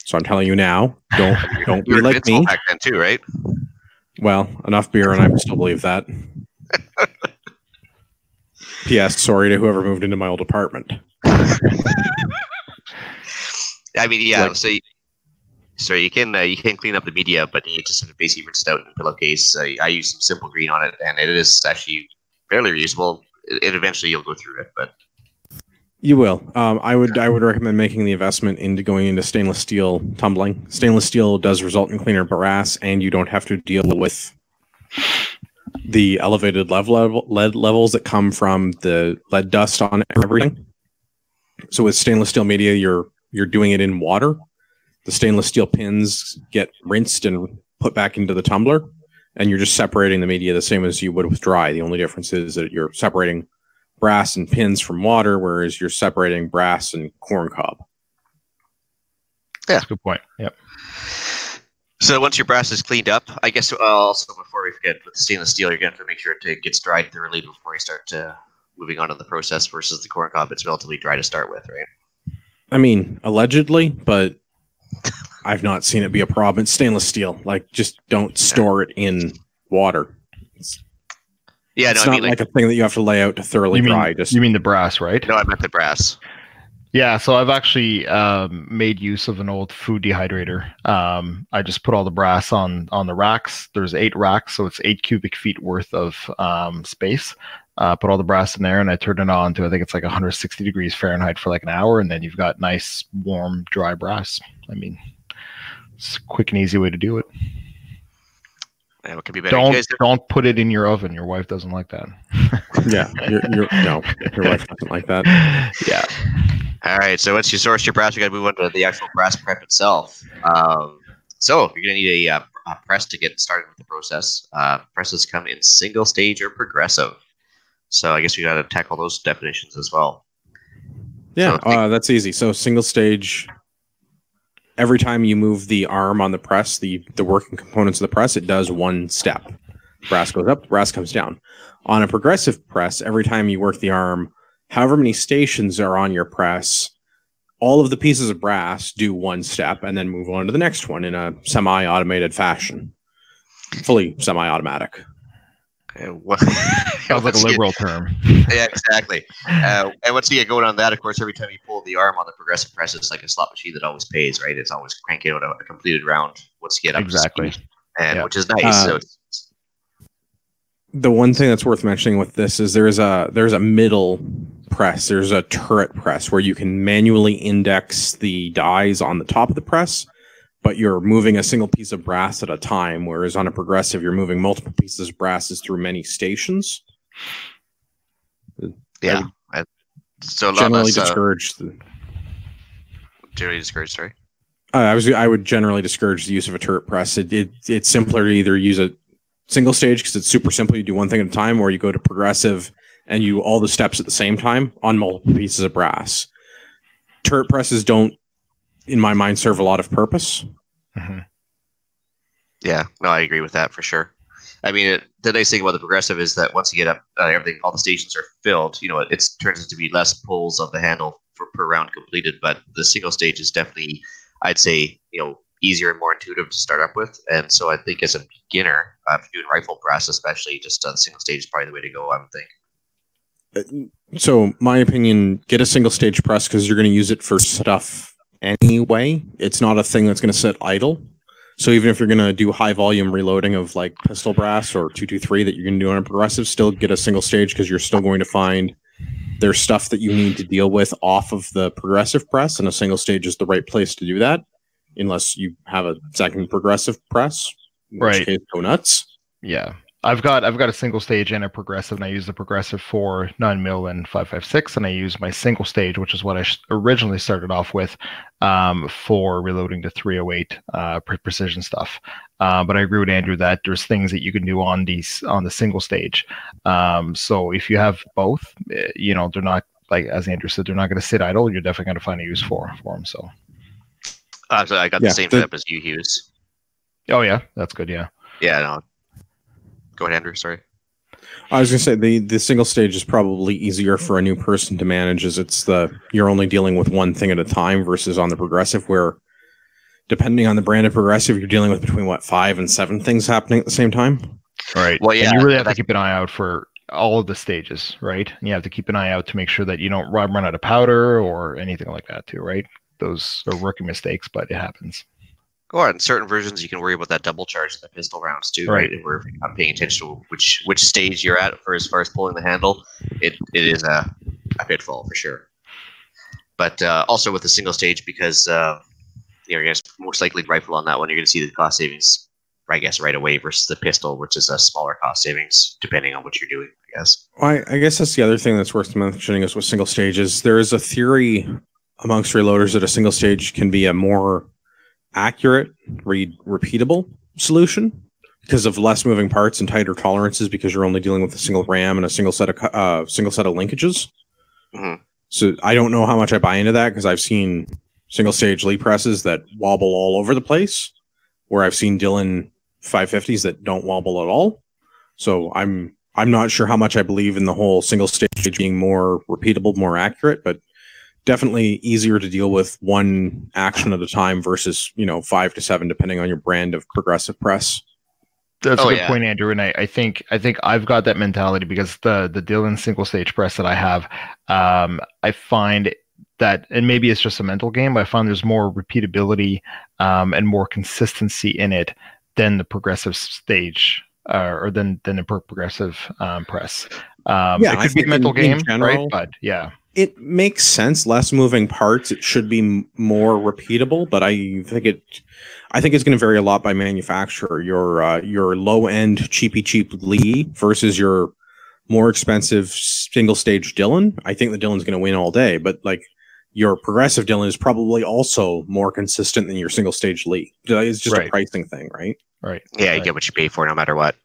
So I'm telling you now, don't don't be like me. Back then too, right? Well, enough beer, and I still believe that. P.S. Sorry to whoever moved into my old apartment. I mean, yeah. Like, so, you, so you can uh, you can clean up the media, but you just have to basically rinse it out in a pillowcase. Uh, I use some simple green on it, and it is actually fairly reusable. It, it eventually you'll go through it, but you will. Um, I would I would recommend making the investment into going into stainless steel tumbling. Stainless steel does result in cleaner brass, and you don't have to deal with the elevated lead level lead levels that come from the lead dust on everything. So with stainless steel media, you're you're doing it in water. The stainless steel pins get rinsed and put back into the tumbler, and you're just separating the media the same as you would with dry. The only difference is that you're separating brass and pins from water, whereas you're separating brass and corn cob. Yeah, That's a good point. Yep. So once your brass is cleaned up, I guess uh, also before we forget with the stainless steel, you're going to have to make sure it gets dried thoroughly before you start uh, moving on to the process. Versus the corn cob, it's relatively dry to start with, right? I mean, allegedly, but I've not seen it be a problem. It's stainless steel. Like, just don't store it in water. Yeah, it's no, I not mean like, like, a thing that you have to lay out to thoroughly You mean, dry. Just you mean the brass, right? no, I meant the brass. Yeah, so I've actually um, made use of an old food dehydrator. Um, I just put all the brass on on the racks. There's eight racks, so it's eight cubic feet worth of um, space. Uh, put all the brass in there, and I turn it on to I think it's like 160 degrees Fahrenheit for like an hour, and then you've got nice, warm, dry brass. I mean, it's a quick and easy way to do it. Yeah, what could be better? Don't guys- don't put it in your oven. Your wife doesn't like that. yeah, you're, you're, no, your wife doesn't like that. yeah. All right, so once you source your brass, we got to move on to the actual brass prep itself. Um, so you're going to need a, uh, a press to get started with the process. Uh, presses come in single stage or progressive. So I guess we got to tackle those definitions as well. Yeah, So- uh, that's easy. So single stage. Every time you move the arm on the press, the the working components of the press, it does one step. Brass goes up, brass comes down. On a progressive press, every time you work the arm, however many stations are on your press, all of the pieces of brass do one step and then move on to the next one in a semi-automated fashion, fully semi-automatic. Uh, what- Sounds like a once you get- liberal term. yeah, exactly. Uh, and once you get going on that, of course, every time you pull the arm on the progressive press, it's like a slot machine that always pays, right? It's always cranking out a, a completed round once you get up to Exactly. speed, and Yeah. which is nice. Uh, so it's, the one thing that's worth mentioning with this is there's a there's a middle press there's a turret press where you can manually index the dies on the top of the press but you're moving a single piece of brass at a time whereas on a progressive you're moving multiple pieces of brasses through many stations yeah. I- so a lot generally less, uh, discourage the, generally discouraged. Sorry. uh, I was I would generally discourage the use of a turret press. It, it it's simpler to either use a single stage because it's super simple. You do one thing at a time, or you go to progressive and you all the steps at the same time on multiple pieces of brass. Turret presses don't, in my mind, serve a lot of purpose. Mhm. Yeah, no, I agree with that for sure. I mean, it, the nice thing about the progressive is that once you get up, uh, everything, all the stations are filled. You know, it, it turns into be less pulls of the handle for per round completed. But the single stage is definitely, I'd say, you know, easier and more intuitive to start up with. And so I think as a beginner, uh, if you're doing rifle brass, especially, just uh, single stage is probably the way to go. I would think. So, my opinion, get a single stage press because you're going to use it for stuff anyway. It's not a thing that's going to sit idle. So, even if you're going to do high volume reloading of like pistol brass or 223 that you're going to do on a progressive, still get a single stage because you're still going to find there's stuff that you need to deal with off of the progressive press, and a single stage is the right place to do that, unless you have a second progressive press. Right. case, go nuts. Yeah. I've got I've got a single stage and a progressive, and I use the progressive for nine mil and five five six, and I use my single stage, which is what I sh- originally started off with, um, for reloading to three hundred eight uh, pre- precision stuff. Uh, but I agree with Andrew that there's things that you can do on these on the single stage. Um, so if you have both, eh, you know they're not like as Andrew said, they're not going to sit idle. You're definitely going to find a use for for them. So Uh, so I got Yeah, the same the- setup as you, Hughes. oh yeah, that's good. Yeah. Yeah, no. Go ahead, Andrew. Sorry. I was gonna say the the single stage is probably easier for a new person to manage, as it's the you're only dealing with one thing at a time versus on the progressive where, depending on the brand of progressive, you're dealing with between what five and seven things happening at the same time. Right. Well, yeah, And you really have to keep an eye out for all of the stages, right? And you have to keep an eye out to make sure that you don't run, run out of powder or anything like that, too, right? Those are rookie mistakes, but it happens. Or in certain versions, you can worry about that double charge in the pistol rounds too, right? Right. If we're not paying attention to which which stage you're at for as far as pulling the handle, it, it is a, a pitfall for sure. But uh, also with the single stage, because uh, you know, you're gonna most likely rifle on that one, you're going to see the cost savings, I guess, right away versus the pistol, which is a smaller cost savings depending on what you're doing. I guess. I, I guess that's the other thing that's worth mentioning is with single stages. There is a theory amongst reloaders that a single stage can be a more accurate, read repeatable solution because of less moving parts and tighter tolerances because you're only dealing with a single RAM and a single set of uh, single set of linkages. Mhm. So I don't know how much I buy into that because I've seen single stage Lee presses that wobble all over the place. where I've seen Dillon 550s that don't wobble at all. So I'm I'm not sure how much I believe in the whole single stage being more repeatable, more accurate, but definitely easier to deal with one action at a time versus you know five to seven, depending on your brand of progressive press. That's Oh, a good yeah. point, Andrew. And I, I think I think I've got that mentality because the the Dillon single stage press that I have, um, I find that, and maybe it's just a mental game, but I find there's more repeatability um, and more consistency in it than the progressive stage uh, or than than the progressive um, press. Um, Yeah, it I could be a mental in- in game, general- right? But yeah, It makes sense. Less moving parts. It should be m- more repeatable, but I think it. I think it's going to vary a lot by manufacturer. Your uh, your low end cheapy cheap Lee versus your more expensive single stage Dillon. I think the Dillon's going to win all day, but like your progressive Dillon is probably also more consistent than your single stage Lee. It's just a pricing thing, right? right. Yeah, you get what you pay for no matter what.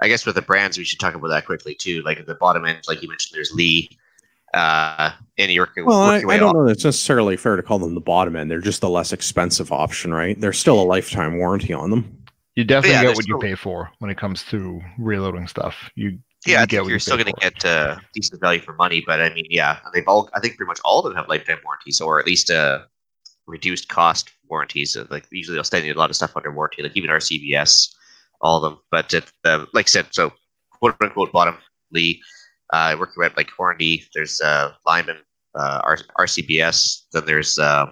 I guess with the brands, we should talk about that quickly too. Like at the bottom end, like you mentioned, there's Lee, uh, and you're working, Well, I, working your way I don't up. know that it's necessarily fair to call them the bottom end. They're just the less expensive option, right? There's still a lifetime warranty on them. You definitely Yeah, get there's what you still- pay for when it comes to reloading stuff. You Yeah, you I get think what you're you still going to get uh, decent value for money, but I mean, yeah, they've all. I think pretty much all of them have lifetime warranties, or at least uh, reduced cost warranties. Uh, Like usually, they'll send you a lot of stuff under warranty, like even RCBS, all of them. But it, uh, like I said, so quote unquote bottom Lee, uh, working at like Hornady. There's uh, Lyman, uh, R- RCBS. Then there's uh,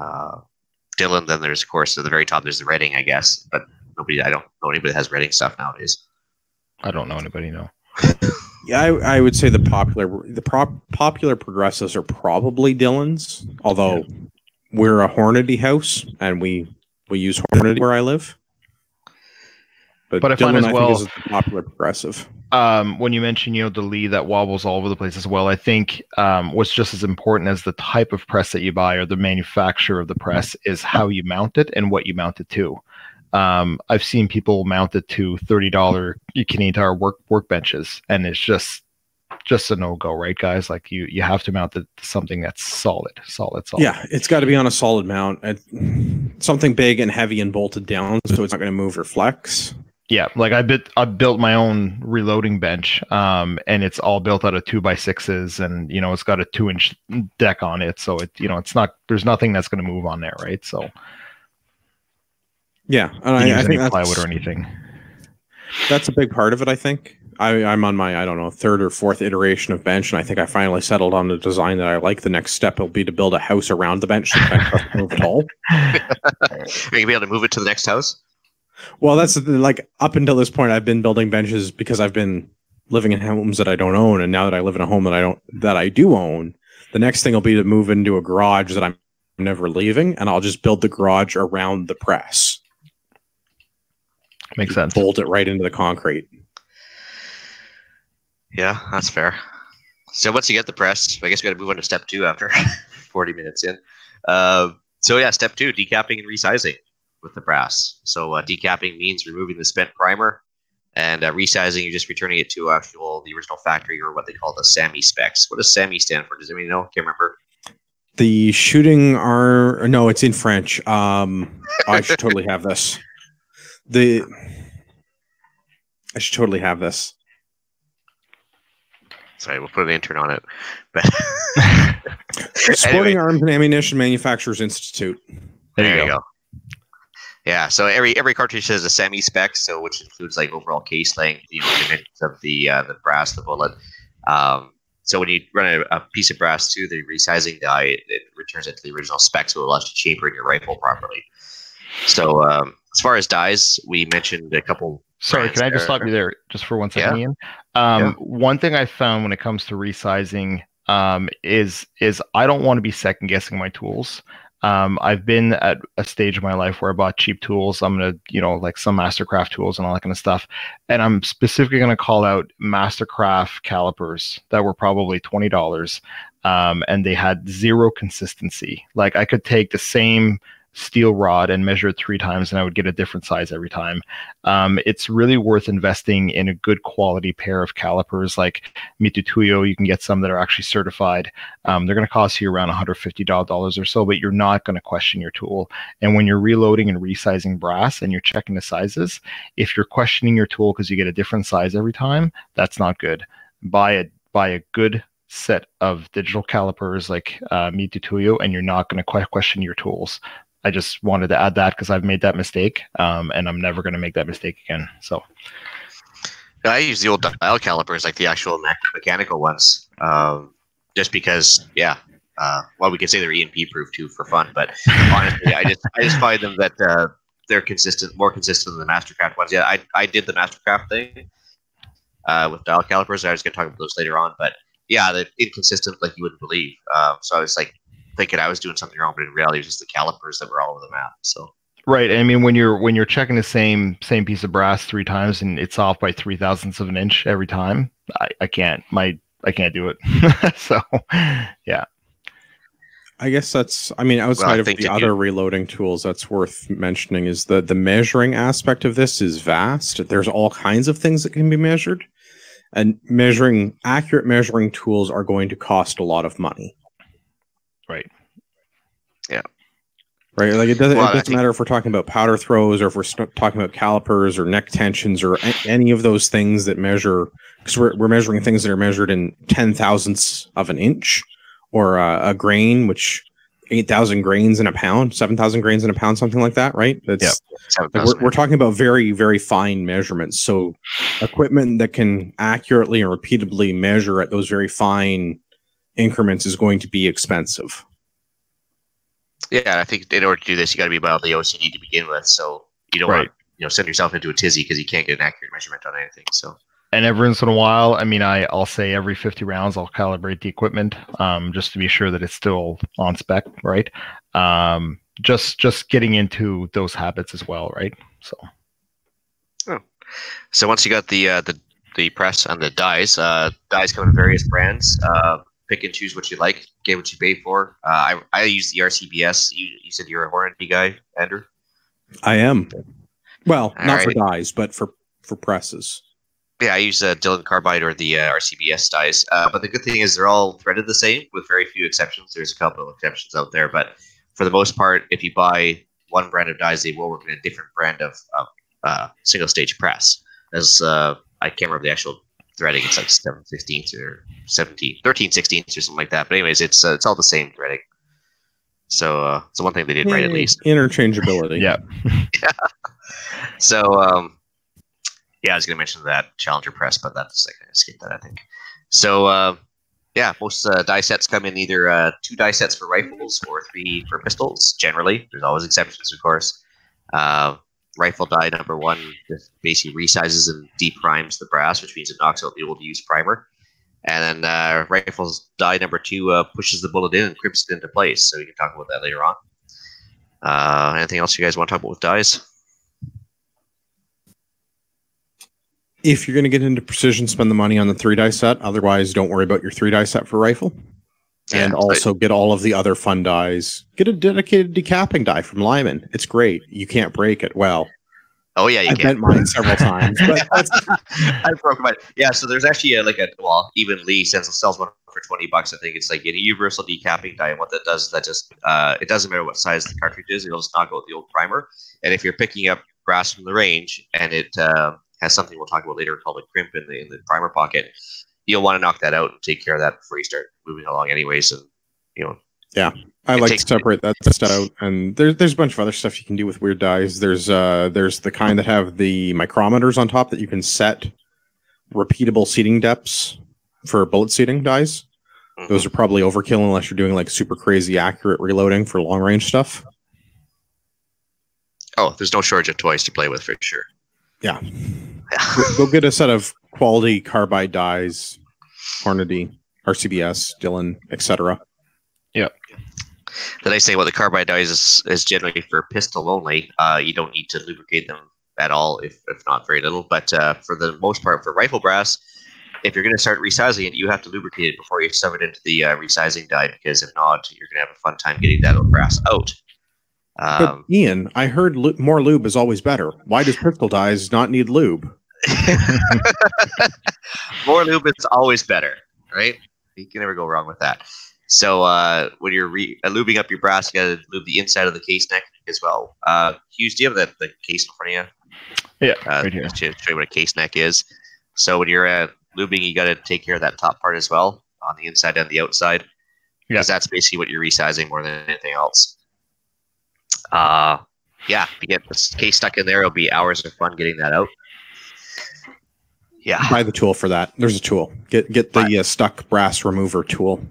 uh, Dillon. Then there's of course at the very top. There's the Redding, I guess, but nobody. I don't know anybody that has Redding stuff nowadays. I don't know anybody. No. Yeah, I, I would say the popular the prop, popular progressives are probably Dillon's, although we're a Hornady house and we we use Hornady where I live. But, But I find Dillon, as I well- think, is the popular progressive. Um, when you mention you know the Lee that wobbles all over the place as well, I think um, what's just as important as the type of press that you buy or the manufacturer of the press is how you mount it and what you mount it to. Um, I've seen people mount it to thirty dollar Canadian Tire work workbenches, and it's just just a no go, right, guys? Like you you have to mount it to something that's solid, solid, solid. Yeah, it's got to be on a solid mount, something big and heavy and bolted down, so it's not going to move or flex. Yeah, like I bit I built my own reloading bench, um, and it's all built out of two by sixes, and you know it's got a two inch deck on it, so it you know it's not there's nothing that's going to move on there, right? So Yeah, and you I, I use think plywood that's, or anything. that's a big part of it. I think I, I'm on my I don't know third or fourth iteration of bench, and I think I finally settled on the design that I like. The next step will be to build a house around the bench so the bench doesn't move at all. Are you gonna be able to move it to the next house? Well, that's like up until this point, I've been building benches because I've been living in homes that I don't own, and now that I live in a home that I don't that I do own, the next thing will be to move into a garage that I'm never leaving, and I'll just build the garage around the press, Makes sense. bolt it right into the concrete. Yeah, that's fair. So once you get the press, I guess we got to move on to step two after 40 minutes in. Uh, so yeah, step two: decapping and resizing with the brass. So uh, decapping means removing the spent primer, and uh, resizing you're just returning it to actual the original factory or what they call the SAAMI specs. What does SAAMI stand for? Does anybody know? Can't remember. The shooting are no, it's in French. Um, I should totally have this. The I should totally have this. Sorry, we'll put an intern on it. But Sporting Anyway. Arms and Ammunition Manufacturers Institute. There you go. Yeah, so every every cartridge has a SAAMI spec, so which includes like overall case length, you know, dimensions of the uh, the brass, the bullet. Um, so when you run a, a piece of brass through the resizing die, it, it returns it to the original spec, so it allows you to chamber in your rifle properly. So um, as far as dies, we mentioned a couple. Sorry, can I just stop you there just for one second, Ian? Um, Yeah. One thing I found when it comes to resizing um, is is I don't want to be second guessing my tools. Um, I've been at a stage of my life where I bought cheap tools. I'm gonna, you know, like some Mastercraft tools and all that kind of stuff. And I'm specifically gonna call out Mastercraft calipers that were probably twenty dollars, um, and they had zero consistency. Like I could take the same steel rod and measure it three times, and I would get a different size every time. Um, it's really worth investing in a good quality pair of calipers like Mitutoyo. You can get some that are actually certified. Um, they're going to cost you around $150 or so, but you're not going to question your tool. And when you're reloading and resizing brass and you're checking the sizes, if you're questioning your tool because you get a different size every time, that's not good. Buy a buy a good set of digital calipers like uh, Mitutoyo, and you're not going to question your tools. I just wanted to add that because I've made that mistake, um, and I'm never going to make that mistake again. So. I use the old dial calipers, like the actual mechanical ones, um, just because, yeah. Uh, well, we could say they're EMP proof too for fun, but honestly, I just I just find them that uh, they're consistent, more consistent than the Mastercraft ones. Yeah, I I did the Mastercraft thing uh, with dial calipers. I was going to talk about those later on, but yeah, they're inconsistent like you wouldn't believe. Um, so I was like, thinking I was doing something wrong, but in reality, it was just the calipers that were all over the map. So right. I mean, when you're when you're checking the same same piece of brass three times and it's off by three thousandths of an inch every time, I, I can't my I can't do it. so yeah. I guess that's. I mean, outside well, I of the other you... reloading tools, that's worth mentioning is the the measuring aspect of this is vast. There's all kinds of things that can be measured, and measuring accurate measuring tools are going to cost a lot of money. Right. Yeah. Right. Like it doesn't, well, it doesn't matter if we're talking about powder throws or if we're st- talking about calipers or neck tensions or a- any of those things that measure, because we're, we're measuring things that are measured in 10 thousandths of an inch or uh, a grain, which 8,000 grains in a pound, 7,000 grains in a pound, something like that, right? That's like we're, we're talking about very, very fine measurements. So, equipment that can accurately and repeatedly measure at those very fine increments is going to be expensive. Yeah, I think in order to do this, you got to be about mildly OCD to begin with. So you don't right. want you know send yourself into a tizzy because you can't get an accurate measurement on anything. So. And every once in a while, I mean, I, I'll say every 50 rounds, I'll calibrate the equipment um, just to be sure that it's still on spec, right? Um, just just getting into those habits as well, right? So. Oh. So once you got the uh, the the press and the dies, uh, dies come in various brands. Uh, pick and choose what you like, get what you pay for. Uh, I I use the RCBS. You, you said you're a Hornady guy, Andrew. I am. Well, All not right. for dies, but for for presses. Yeah, I use uh, Dillon Carbide or the uh, RCBS dies. Uh, but the good thing is they're all threaded the same, with very few exceptions. There's a couple of exceptions out there, but for the most part, if you buy one brand of dies, they will work in a different brand of, of uh, single stage press. As uh, I can't remember the actual threading. It's like 7 16ths or 17, 13 16ths or something like that. But anyways, it's uh, it's all the same threading. So uh, so one thing they did right at least interchangeability. yeah. yeah. So um, yeah, I was gonna mention that Challenger press, but that's like I skipped that I think. So uh, yeah, most uh, die sets come in either uh, two die sets for rifles or three for pistols. Generally, there's always exceptions, of course. Uh, rifle die number one just basically resizes and deprimes the brass, which means it knocks out the old used primer. And then uh, rifles die number two uh, pushes the bullet in and crimps it into place. So we can talk about that later on. Uh, anything else you guys want to talk about with dies? If you're going to get into precision, spend the money on the three die set. Otherwise, don't worry about your three die set for rifle. Yeah, and also get all of the other fun dies. Get a dedicated decapping die from Lyman. It's great. You can't break it. Well, oh yeah, you I've bent mine several times. But I broke mine. Yeah, so there's actually a, like a well, even Lee sells sells one for twenty bucks. I think it's like a universal decapping die. And what that does is that just uh, it doesn't matter what size the cartridge is. It'll just knock out the old primer. And if you're picking up brass from the range and it uh, has something we'll talk about later called a crimp in the in the primer pocket, you'll want to knock that out and take care of that before you start moving along, anyways. And you know, yeah, I like to separate that stuff out. And there's there's a bunch of other stuff you can do with weird dies. There's uh there's the kind that have the micrometers on top that you can set repeatable seating depths for bullet seating dies. Mm-hmm. Those are probably overkill unless you're doing like super crazy accurate reloading for long range stuff. Oh, there's no shortage of toys to play with for sure. Yeah. yeah. Go get a set of quality carbide dies, Hornady, RCBS, Dillon, etc. Yep. Did I say what well, the carbide dies is, is generally for pistol only? Uh, you don't need to lubricate them at all, if, if not very little. But uh, for the most part, for rifle brass, if you're going to start resizing it, you have to lubricate it before you shove it into the uh, resizing die because if not, you're going to have a fun time getting that old brass out. But Um, Ian, I heard lu- more lube is always better. Why does Pistol Dies not need lube? more lube is always better, right? You can never go wrong with that. So uh, when you're re- uh, lubing up your brass, you got to lube the inside of the case neck as well. Uh, Hughes, do you have the, the case in front of you? Yeah, uh, right here. just to show you what a case neck is. So when you're uh, lubing, you got to take care of that top part as well on the inside and the outside. Yeah. Because that's basically what you're resizing more than anything else. Uh, yeah, if you get this case stuck in there, it'll be hours of fun getting that out. Yeah, Buy the tool for that. There's a tool. Get get the uh, stuck brass remover tool.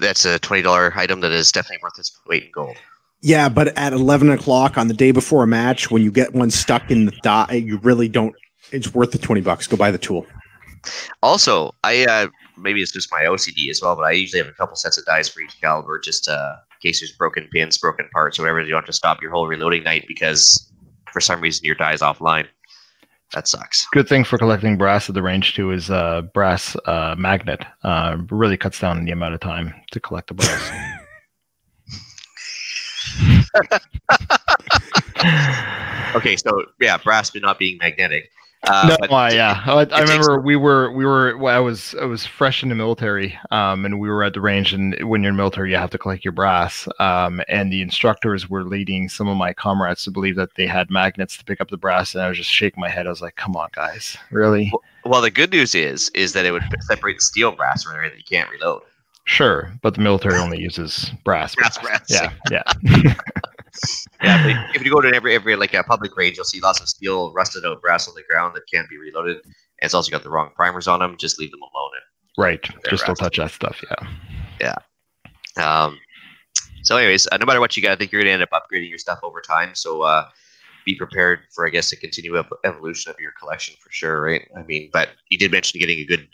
that's a twenty dollar item that is definitely worth its weight in gold. Yeah, but at eleven o'clock on the day before a match, when you get one stuck in the die, you really don't. It's worth the twenty bucks. Go buy the tool. Also, I uh, maybe it's just my OCD as well, but I usually have a couple sets of dies for each caliber, just uh, in case there's broken pins, broken parts, or whatever. You don't have to stop your whole reloading night because for some reason your die is offline. That sucks. Good thing for collecting brass at the range too is uh, brass uh, magnet. Uh, really cuts down the amount of time to collect the brass. Okay, so yeah, brass but not being magnetic. Uh, no, uh, yeah, I, I remember we were we were well, I was I was fresh in the military, um, and we were at the range. And when you're in the military, you have to collect your brass. Um, and the instructors were leading some of my comrades to believe that they had magnets to pick up the brass, and I was just shaking my head. I was like, "Come on, guys, really?" Well, the good news is is that it would separate the steel brass from area that you can't reload. Sure, but the military only uses brass. Brass brass. Yeah, yeah. Yeah, but if you go to every every like a public range, you'll see lots of steel rusted out brass on the ground that can't be reloaded. And it's also got the wrong primers on them. Just leave them alone. right. Just don't touch that stuff. Yeah. Yeah. Um, so, anyways, uh, no matter what you got, I think you're going to end up upgrading your stuff over time. So, uh, be prepared for, I guess, a continued ev- evolution of your collection for sure, right? I mean, but you did mention getting a good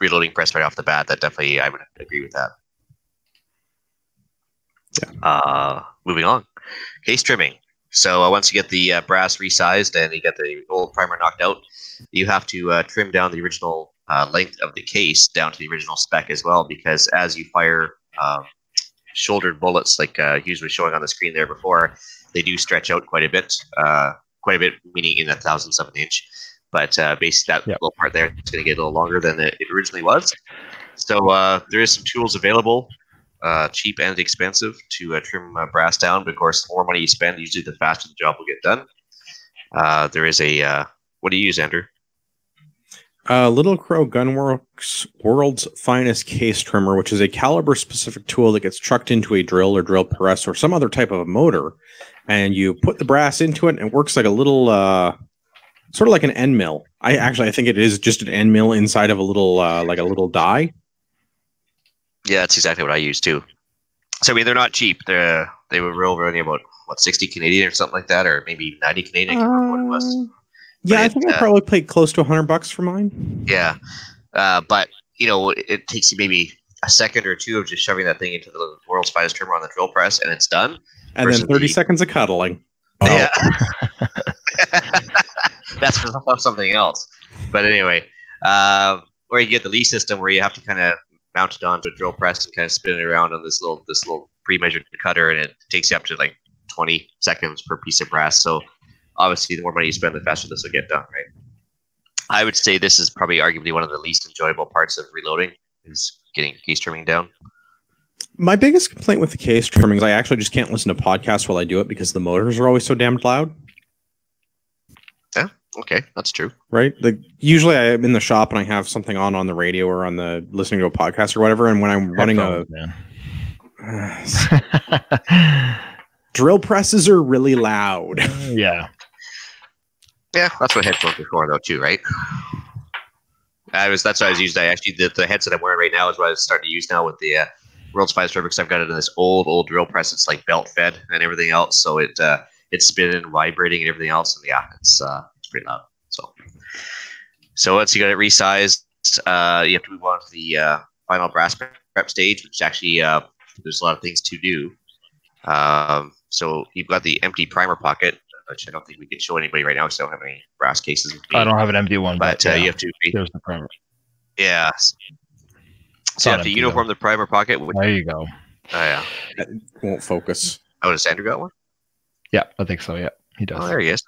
reloading press right off the bat. That definitely, I would agree with that. Yeah. Uh, moving on, case trimming. So uh, once you get the uh, brass resized and you get the old primer knocked out, you have to uh, trim down the original uh, length of the case down to the original spec as well, because as you fire um, shouldered bullets, like uh, Hughes was showing on the screen there before, they do stretch out quite a bit. Uh, quite a bit, meaning in a thousandth of an inch. But uh, basically, that Yep. little part there is going to get a little longer than it it originally was. So uh, there is some tools available, uh, cheap and expensive, to uh, trim uh, brass down. But of course, the more money you spend, usually the faster the job will get done. Uh, there is a uh, what do you use, Andrew? Uh, Little Crow Gunworks World's Finest Case Trimmer, which is a caliber specific tool that gets trucked into a drill or drill press or some other type of a motor. And you put the brass into it and it works like a little, sort of like an end mill. I actually, I think it is just an end mill inside of a little, like a little die. Yeah, that's exactly what I use too. So I mean, they're not cheap. They're they were real running about what sixty Canadian or something like that, or maybe ninety Canadian. I remember what it was. Uh, yeah, I it, think I uh, probably paid close to 100 bucks for mine. Yeah, uh, but you know, it, it takes you maybe a second or two of just shoving that thing into the world's finest trimmer on the drill press, and it's done. And then 30 the- seconds of cuddling. Yeah, that's for something else. But anyway, uh, or you get the Lee system where you have to kind of mount it onto a drill press and kind of spin it around on this little this little pre-measured cutter, and it takes you up to like 20 seconds per piece of brass. So obviously, the more money you spend, the faster this will get done, right? I would say this is probably arguably one of the least enjoyable parts of reloading is getting case trimming down. My biggest complaint with the case trimming is I actually just can't listen to podcasts while I do it because the motors are always so damned loud. Okay, that's true. right? Like usually I'm in the shop and I have something on on the radio or on the listening to a podcast or whatever. And when I'm running a Headphones, drill presses are really loud. yeah. Yeah, that's what headphones are for, though, too, right? I was that's what I was using. I actually the, the headset I'm wearing right now is what I was starting to use now with the uh, World's Finest Trimmer because I've got it in this old old drill press. It's like belt fed and everything else, so it uh, it's spinning, vibrating, and everything else. And yeah, it's uh, it's pretty loud. So so once you got it resized, uh, you have to move on to the uh, final brass prep stage, which actually uh, there's a lot of things to do. Um, so you've got the empty primer pocket, which I don't think we can show anybody right now because I don't have any brass cases. With me. I don't have an empty one, but but, uh, yeah, you have to there's the primer. yeah. So you have to empty, uniform the primer pocket. Which, There you go. oh, yeah. It Won't focus. Oh, does Andrew got one? Yeah, I think so. Yeah, he does. Oh, there he is.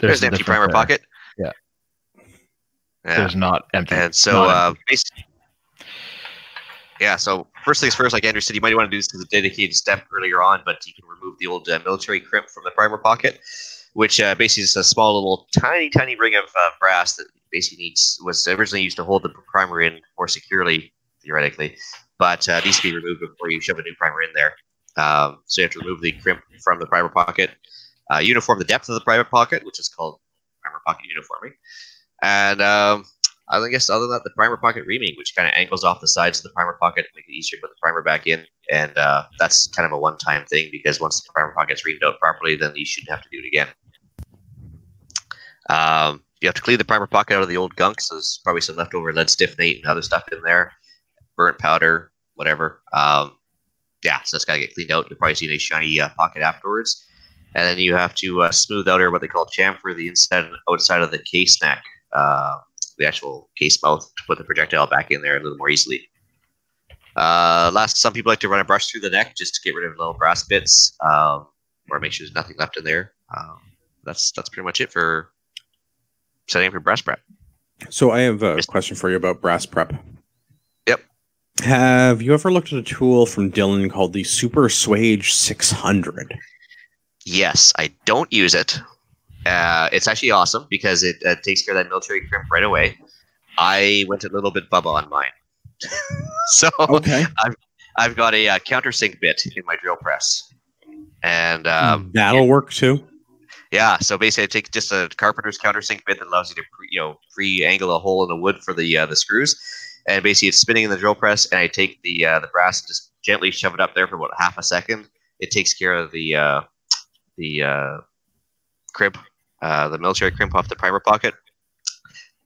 There's, an empty primer uh, pocket. yeah. Yeah. There's not empty. And so, uh, yeah. So first things first, like Andrew said, you might want to do this as a dedicated step earlier on, but you can remove the old uh, military crimp from the primer pocket, which uh, basically is a small little tiny, tiny ring of uh, brass that basically needs was originally used to hold the primer in more securely, theoretically, but uh, needs to be removed before you shove a new primer in there. Um, so you have to remove the crimp from the primer pocket, uh, uniform the depth of the primer pocket, which is called primer pocket uniforming, and um, I guess other than that, the primer pocket reaming, which kind of angles off the sides of the primer pocket make it easier to put the primer back in. And uh, that's kind of a one-time thing because once the primer pocket's reamed out properly, then you shouldn't have to do it again. Um, you have to clean the primer pocket out of the old gunk, so there's probably some leftover lead styphnate and other stuff in there, burnt powder, whatever. Um, yeah, so that's got to get cleaned out. You'll probably see a shiny uh, pocket afterwards. And then you have to uh, smooth out or what they call chamfer the inside and outside of the case neck. Uh, the actual case mouth to put the projectile back in there a little more easily. Uh, last, some people like to run a brush through the neck just to get rid of little brass bits, um, or make sure there's nothing left in there. Um, that's that's pretty much it for setting up your brass prep. So I have a question for you about brass prep. Yep. Have you ever looked at a tool from Dillon called the Super Swage 600? Yes, I don't use it. Uh, it's actually awesome because it uh, takes care of that military crimp right away. I went a little bit bubba on mine, so Okay. I've got a uh, countersink bit in my drill press, and um, That'll work too. Yeah, so basically, I take just a carpenter's countersink bit that allows you to, pre, you know, pre-angle a hole in the wood for the uh, the screws, and basically it's spinning in the drill press, and I take the uh, the brass and just gently shove it up there for about half a second. It takes care of the uh, the uh, crimp, uh, the military crimp off the primer pocket.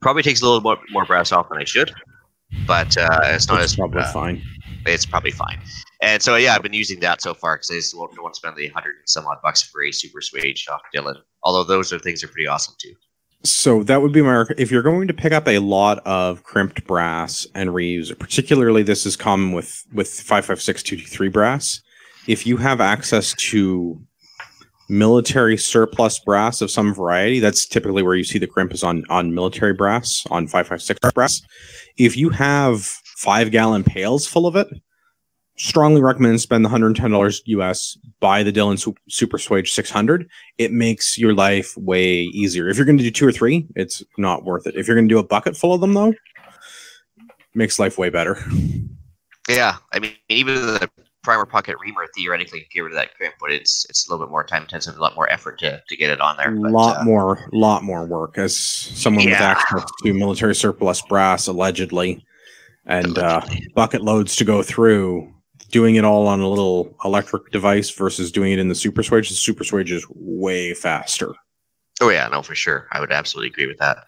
Probably takes a little more, more brass off than I should, but uh, it's not That's as probably uh, fine. it's probably fine. And so yeah, I've been using that so far because I just won't, don't want to spend the hundred and some odd bucks for a super swage off Dillon. Although those are things are pretty awesome too. So that would be my if you're going to pick up a lot of crimped brass and reuse it. Particularly, this is common with with five five six two two three brass. If you have access to military surplus brass of some variety, that's typically where you see the crimp is on on military brass on five five six brass. If you have five gallon pails full of it, strongly recommend spend the hundred and ten dollars US. Buy the Su- Super Swage six hundred it makes your life way easier. If you're going to do two or three, it's not worth it. If you're going to do a bucket full of them, though, makes life way better. Yeah, I mean even the primer pocket reamer theoretically can get rid of that crimp, but it's it's a little bit more time intensive, a lot more effort to, to get it on there. A lot uh, more, lot more work as someone with access to military surplus brass, allegedly, and uh, bucket loads to go through. Doing it all on a little electric device versus doing it in the Super Swage. The Super Swage is way faster. Oh yeah, no, for sure. I would absolutely agree with that.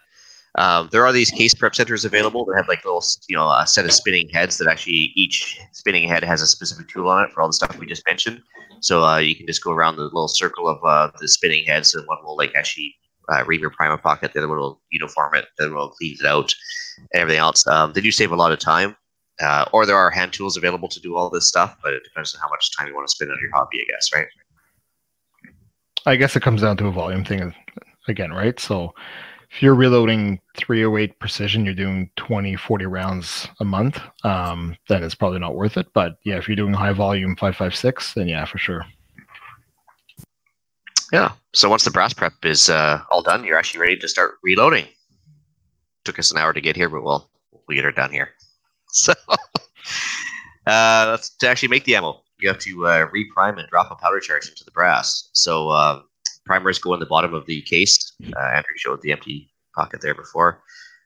Um, there are these case prep centers available that have like little, you know, a set of spinning heads that actually each spinning head has a specific tool on it for all the stuff we just mentioned. So uh, you can just go around the little circle of uh, the spinning heads, and one will like actually uh, ream your primer pocket, the other one will uniform it, the other one will clean it out, and everything else. Um, they do save a lot of time. Uh, or there are hand tools available to do all this stuff, but it depends on how much time you want to spend on your hobby, I guess, right? I guess it comes down to a volume thing again, right? So if you're reloading 308 precision, you're doing 20, 40 rounds a month, um, then it's probably not worth it. But yeah, if you're doing high volume 556, then yeah, for sure. Yeah. So once the brass prep is uh, all done, you're actually ready to start reloading. Took us an hour to get here, but we'll we'll get her done here. So uh, to actually make the ammo, you have to uh, reprime and drop a powder charge into the brass. So uh, primers go in the bottom of the case. Uh, Andrew showed the empty pocket there before.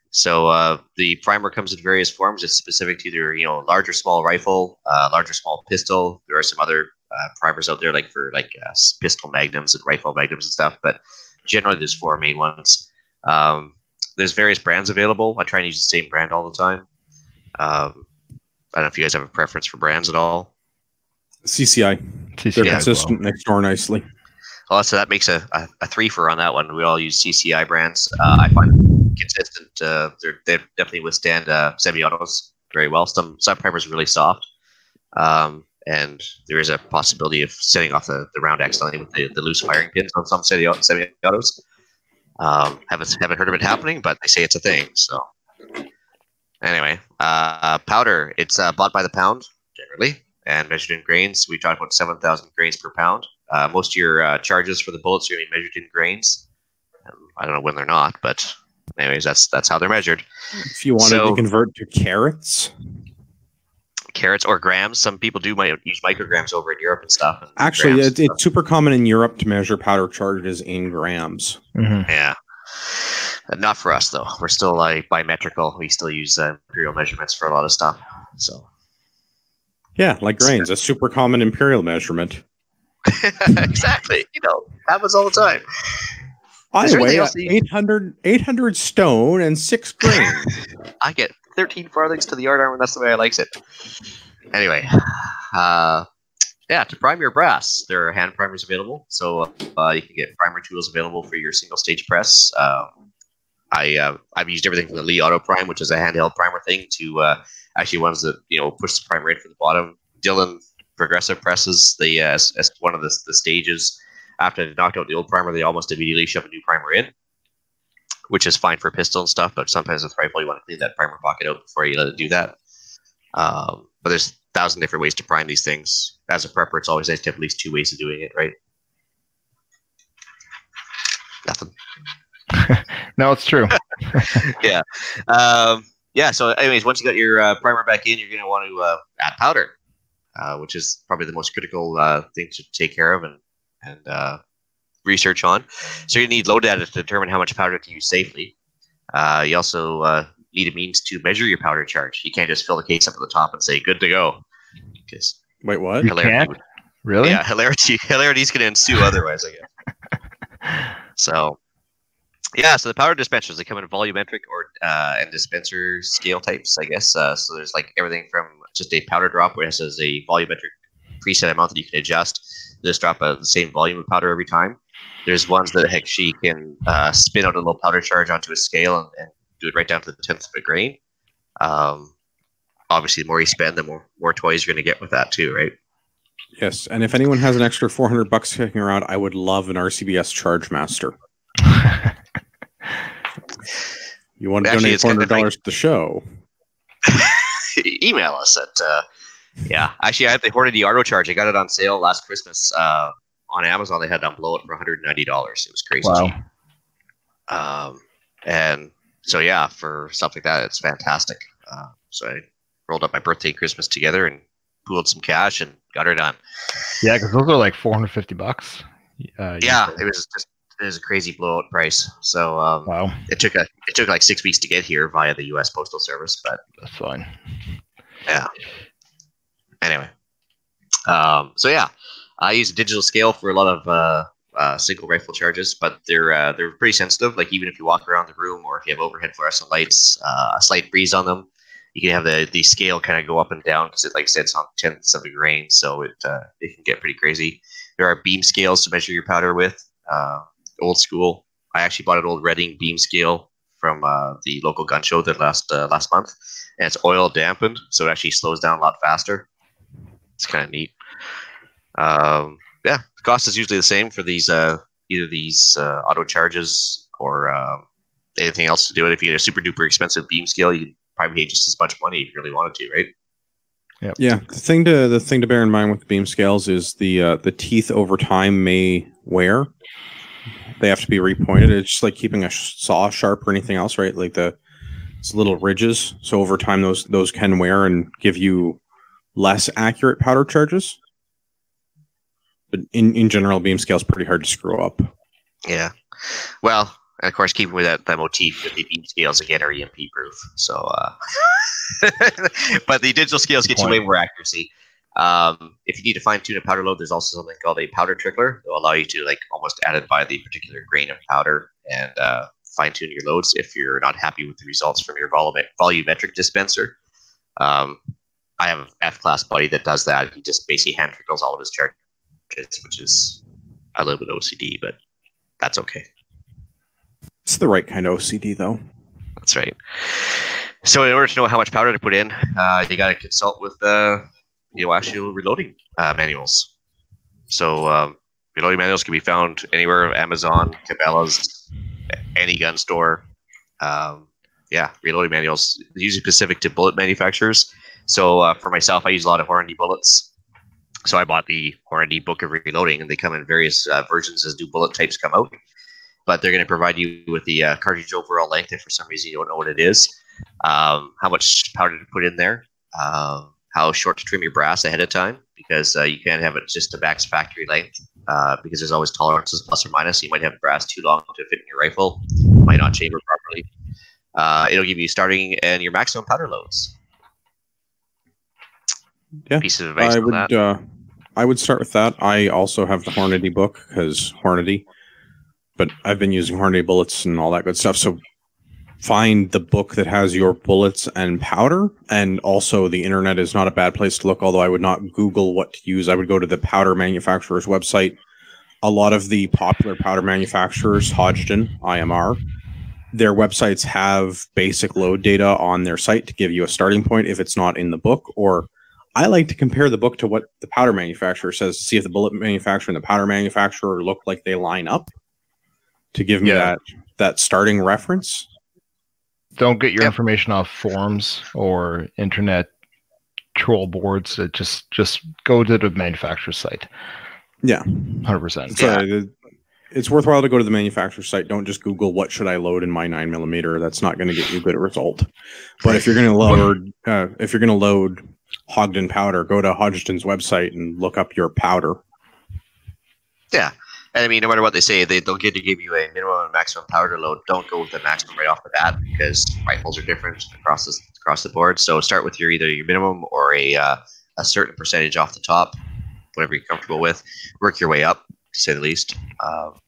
So uh, the primer comes in various forms. It's specific to either you know large or small rifle, uh, large or small pistol. There are some other uh, primers out there like for like uh, pistol magnums and rifle magnums and stuff. But generally, there's four main ones. Um, there's various brands available. I try and use the same brand all the time. Um, I don't know if you guys have a preference for brands at all. CCI. They're TCI as well. consistent next door nicely. Well, so that makes a, a, a three for on that one. We all use CCI brands. Uh, I find them consistent. Uh, they definitely withstand uh, semi-autos very well. Some some primers are really soft, um, and there is a possibility of setting off the, the round accidentally with the, the loose firing pins on some semi autos. Um, haven't haven't heard of it happening, but they say it's a thing. So anyway, uh, powder it's uh, bought by the pound generally and measured in grains. We talked about seven thousand grains per pound. Uh, most of your uh, charges for the bullets are going to be measured in grains. Um, I don't know when they're not, but anyways, that's that's how they're measured. If you wanted So- to convert to carrots, Carats or grams. Some people do might use micrograms over in Europe and stuff. and actually, it, and it's super common in Europe to measure powder charges in grams. Mhm. Yeah. Not for us though. We're still like bimetrical. We still use uh, imperial measurements for a lot of stuff. So Yeah, like grains, a super common imperial measurement. exactly. You know, happens all the time. I weigh else 800, 800 stone and six grains. I get 13 farthings to the yard arm, and that's the way I likes it. Anyway, uh, yeah, to prime your brass, there are hand primers available. So uh, you can get primer tools available for your single stage press. Um, I uh, I've used everything from the Lee Auto Prime, which is a handheld primer thing, to uh, actually ones that you know push the primer right from the bottom. Dillon Progressive presses the uh, as, as one of the, the stages. After they knocked out the old primer, they almost immediately shove a new primer in, which is fine for pistol and stuff. But sometimes with rifle, you want to clean that primer pocket out before you let it do that. Um, but there's a thousand different ways to prime these things. As a prepper, it's always nice to have at least two ways of doing it, right? Nothing. No, it's true. Yeah. Um, yeah. So, anyways, once you got your uh, primer back in, you're going to want to uh, add powder, uh, which is probably the most critical uh, thing to take care of and and uh, research on. So you need load data to determine how much powder to use safely. Uh, you also uh, need a means to measure your powder charge. You can't just fill the case up at the top and say "good to go," because Wait, what? You hilarity can't? would- Really? yeah, hilarity hilarity's going to ensue otherwise. I guess. So, yeah, so the powder dispensers they come in volumetric or uh, and dispenser scale types, I guess. Uh, so there's like everything from just a powder drop, where it has a volumetric preset amount that you can adjust. Just drop a, the same volume of powder every time. There's ones that heck she can uh, spin out a little powder charge onto a scale and, and do it right down to the tenth of a grain. Um, obviously, the more you spend, the more more toys you're going to get with that too, right? Yes, and if anyone has an extra 400 bucks kicking around, I would love an RCBS Charge Master. You want to Actually, donate it's kind of $400 to the show? email us at uh yeah actually i have the hornady auto charge. I got it on sale last christmas uh on amazon. They had it on blow it for 190 dollars. It was crazy Wow. um and so yeah for stuff like that it's fantastic. Uh, so i rolled up my birthday and christmas together and pooled some cash and got her done. Yeah, because those are like 450 bucks. Uh, yeah it was just it was a crazy blowout price so um Wow, it took a it took like six weeks to get here via the us postal service but that's fine. yeah. Anyway, um, so yeah, I use a digital scale for a lot of uh, uh, single rifle charges, but they're uh, they're pretty sensitive. Like even if you walk around the room or if you have overhead fluorescent lights, uh, a slight breeze on them, you can have the the scale kind of go up and down because it like I said, it's on tenths of a grain, so it uh, it can get pretty crazy. There are beam scales to measure your powder with. Uh, old school. I actually bought an old Redding beam scale from uh, the local gun show that last uh, last month, and it's oil dampened, so it actually slows down a lot faster. It's kind of neat. Um, yeah, the cost is usually the same for these uh, either these uh, auto charges or um, anything else to do it. If you get a super duper expensive beam scale, you probably pay just as much money if you really wanted to, right? Yeah, Yeah. the thing to the thing to bear in mind with the beam scales is the uh, the teeth over time may wear. They have to be repointed. It's just like keeping a saw sharp or anything else, right? Like the it's little ridges. So over time, those those can wear and give you less accurate powder charges. But in, in general, beam scale is pretty hard to screw up. Yeah. Well, and of course, keeping with that, that motif, that the beam scales again are EMP proof. So, uh, but the digital scales get you way more accuracy. Um, if you need to fine tune a powder load, there's also something called a powder trickler that will allow you to like almost add it by the particular grain of powder and uh, fine tune your loads if you're not happy with the results from your volume- volumetric dispenser. Um, I have an F class buddy that does that. He just basically hand trickles all of his charges, which is a little bit OCD, but that's okay. It's the right kind of OCD, though. That's right. So, in order to know how much powder to put in, uh, you got to consult with uh, you know actual reloading uh, manuals. So um, reloading manuals can be found anywhere: Amazon, Cabela's, any gun store. Um, yeah, reloading manuals usually specific to bullet manufacturers. So uh, for myself, I use a lot of Hornady bullets. So I bought the Hornady book of reloading, and they come in various uh, versions as new bullet types come out. But they're going to provide you with the uh, cartridge overall length if for some reason you don't know what it is, um, how much powder to put in there, um, how short to trim your brass ahead of time, because uh, you can't have it just a max factory length, uh, because there's always tolerances plus or minus. You might have brass too long to fit in your rifle, might not chamber properly. Uh, it'll give you starting and your maximum powder loads. Yeah, Piece of advice I would uh, I would start with that. I also have the Hornady book because Hornady, but I've been using Hornady bullets and all that good stuff. So find the book that has your bullets and powder, and also the internet is not a bad place to look. Although I would not Google what to use, I would go to the powder manufacturer's website. A lot of the popular powder manufacturers, Hodgdon, IMR, their websites have basic load data on their site to give you a starting point if it's not in the book or I like to compare the book to what the powder manufacturer says to see if the bullet manufacturer and the powder manufacturer look like they line up to give me Yeah. that that starting reference. Don't get your Yep. information off forums or internet troll boards. It just just go to the manufacturer's site. Yeah. Hundred percent. So uh, it's worthwhile to go to the manufacturer's site. Don't just Google what should I load in my nine millimeter. That's not going to get you a good result. But if you're going to load, uh, if you're going to load Hodgdon powder, go to Hodgdon's website and look up your powder. Yeah. And I mean, no matter what they say, they, they'll get to give you a minimum and maximum powder load. Don't go with the maximum right off the bat because rifles are different across the, across the board. So start with your either your minimum or a uh, a certain percentage off the top, whatever you're comfortable with. Work your way up, to say the least. Um,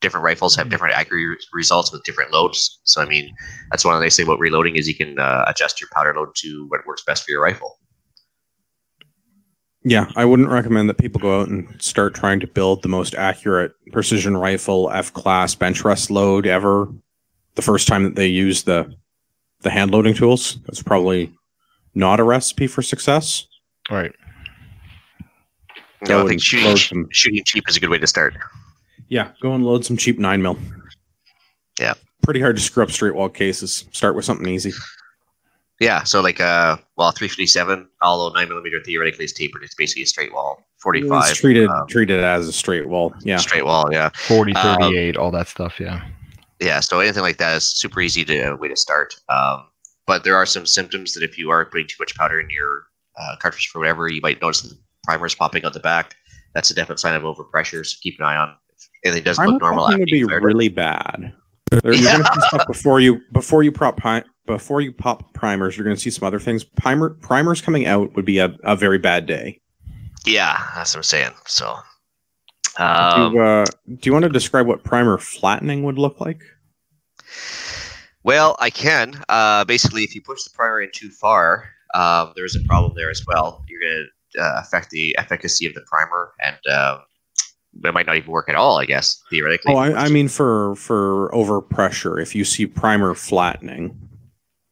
different rifles have different accuracy results with different loads. So I mean, that's one of the nice thing about reloading is you can uh, adjust your powder load to what works best for your rifle. Yeah, I wouldn't recommend that people go out and start trying to build the most accurate precision rifle F class bench rest load ever. The first time that they use the the hand loading tools, that's probably not a recipe for success. Right. No, Go I think shooting, load some- shooting cheap is a good way to start. Yeah, go and load some cheap nine mil. Yeah. pretty hard to screw up straight wall cases. Start with something easy. Yeah, so like uh, well, 357, although nine millimeter theoretically is tapered, it's basically a straight wall. 45, It's treated um, treated as a straight wall. Yeah, straight wall. Yeah, 40, Um, 38, all that stuff. Yeah. yeah. So anything like that is super easy to way to start. Um, but there are some symptoms that if you are putting too much powder in your uh, cartridge for whatever, you might notice the primers popping out the back. That's a definite sign of overpressure. So keep an eye on. If anything doesn't primer look normal, popping would be you fired it. really bad. There- You're gonna see stuff before you before you prop before you pop primers. You're gonna see some other things. Primer primers coming out would be a, a very bad day. Yeah, that's what I'm saying. So, do, um, you, uh, do you want to describe what primer flattening would look like? Well, I can. Uh, basically, if you push the primer in too far, um, there's a problem there as well. You're going to uh, affect the efficacy of the primer, and um it might not even work at all. I guess theoretically. Oh, I, I mean for for overpressure. If you see primer flattening,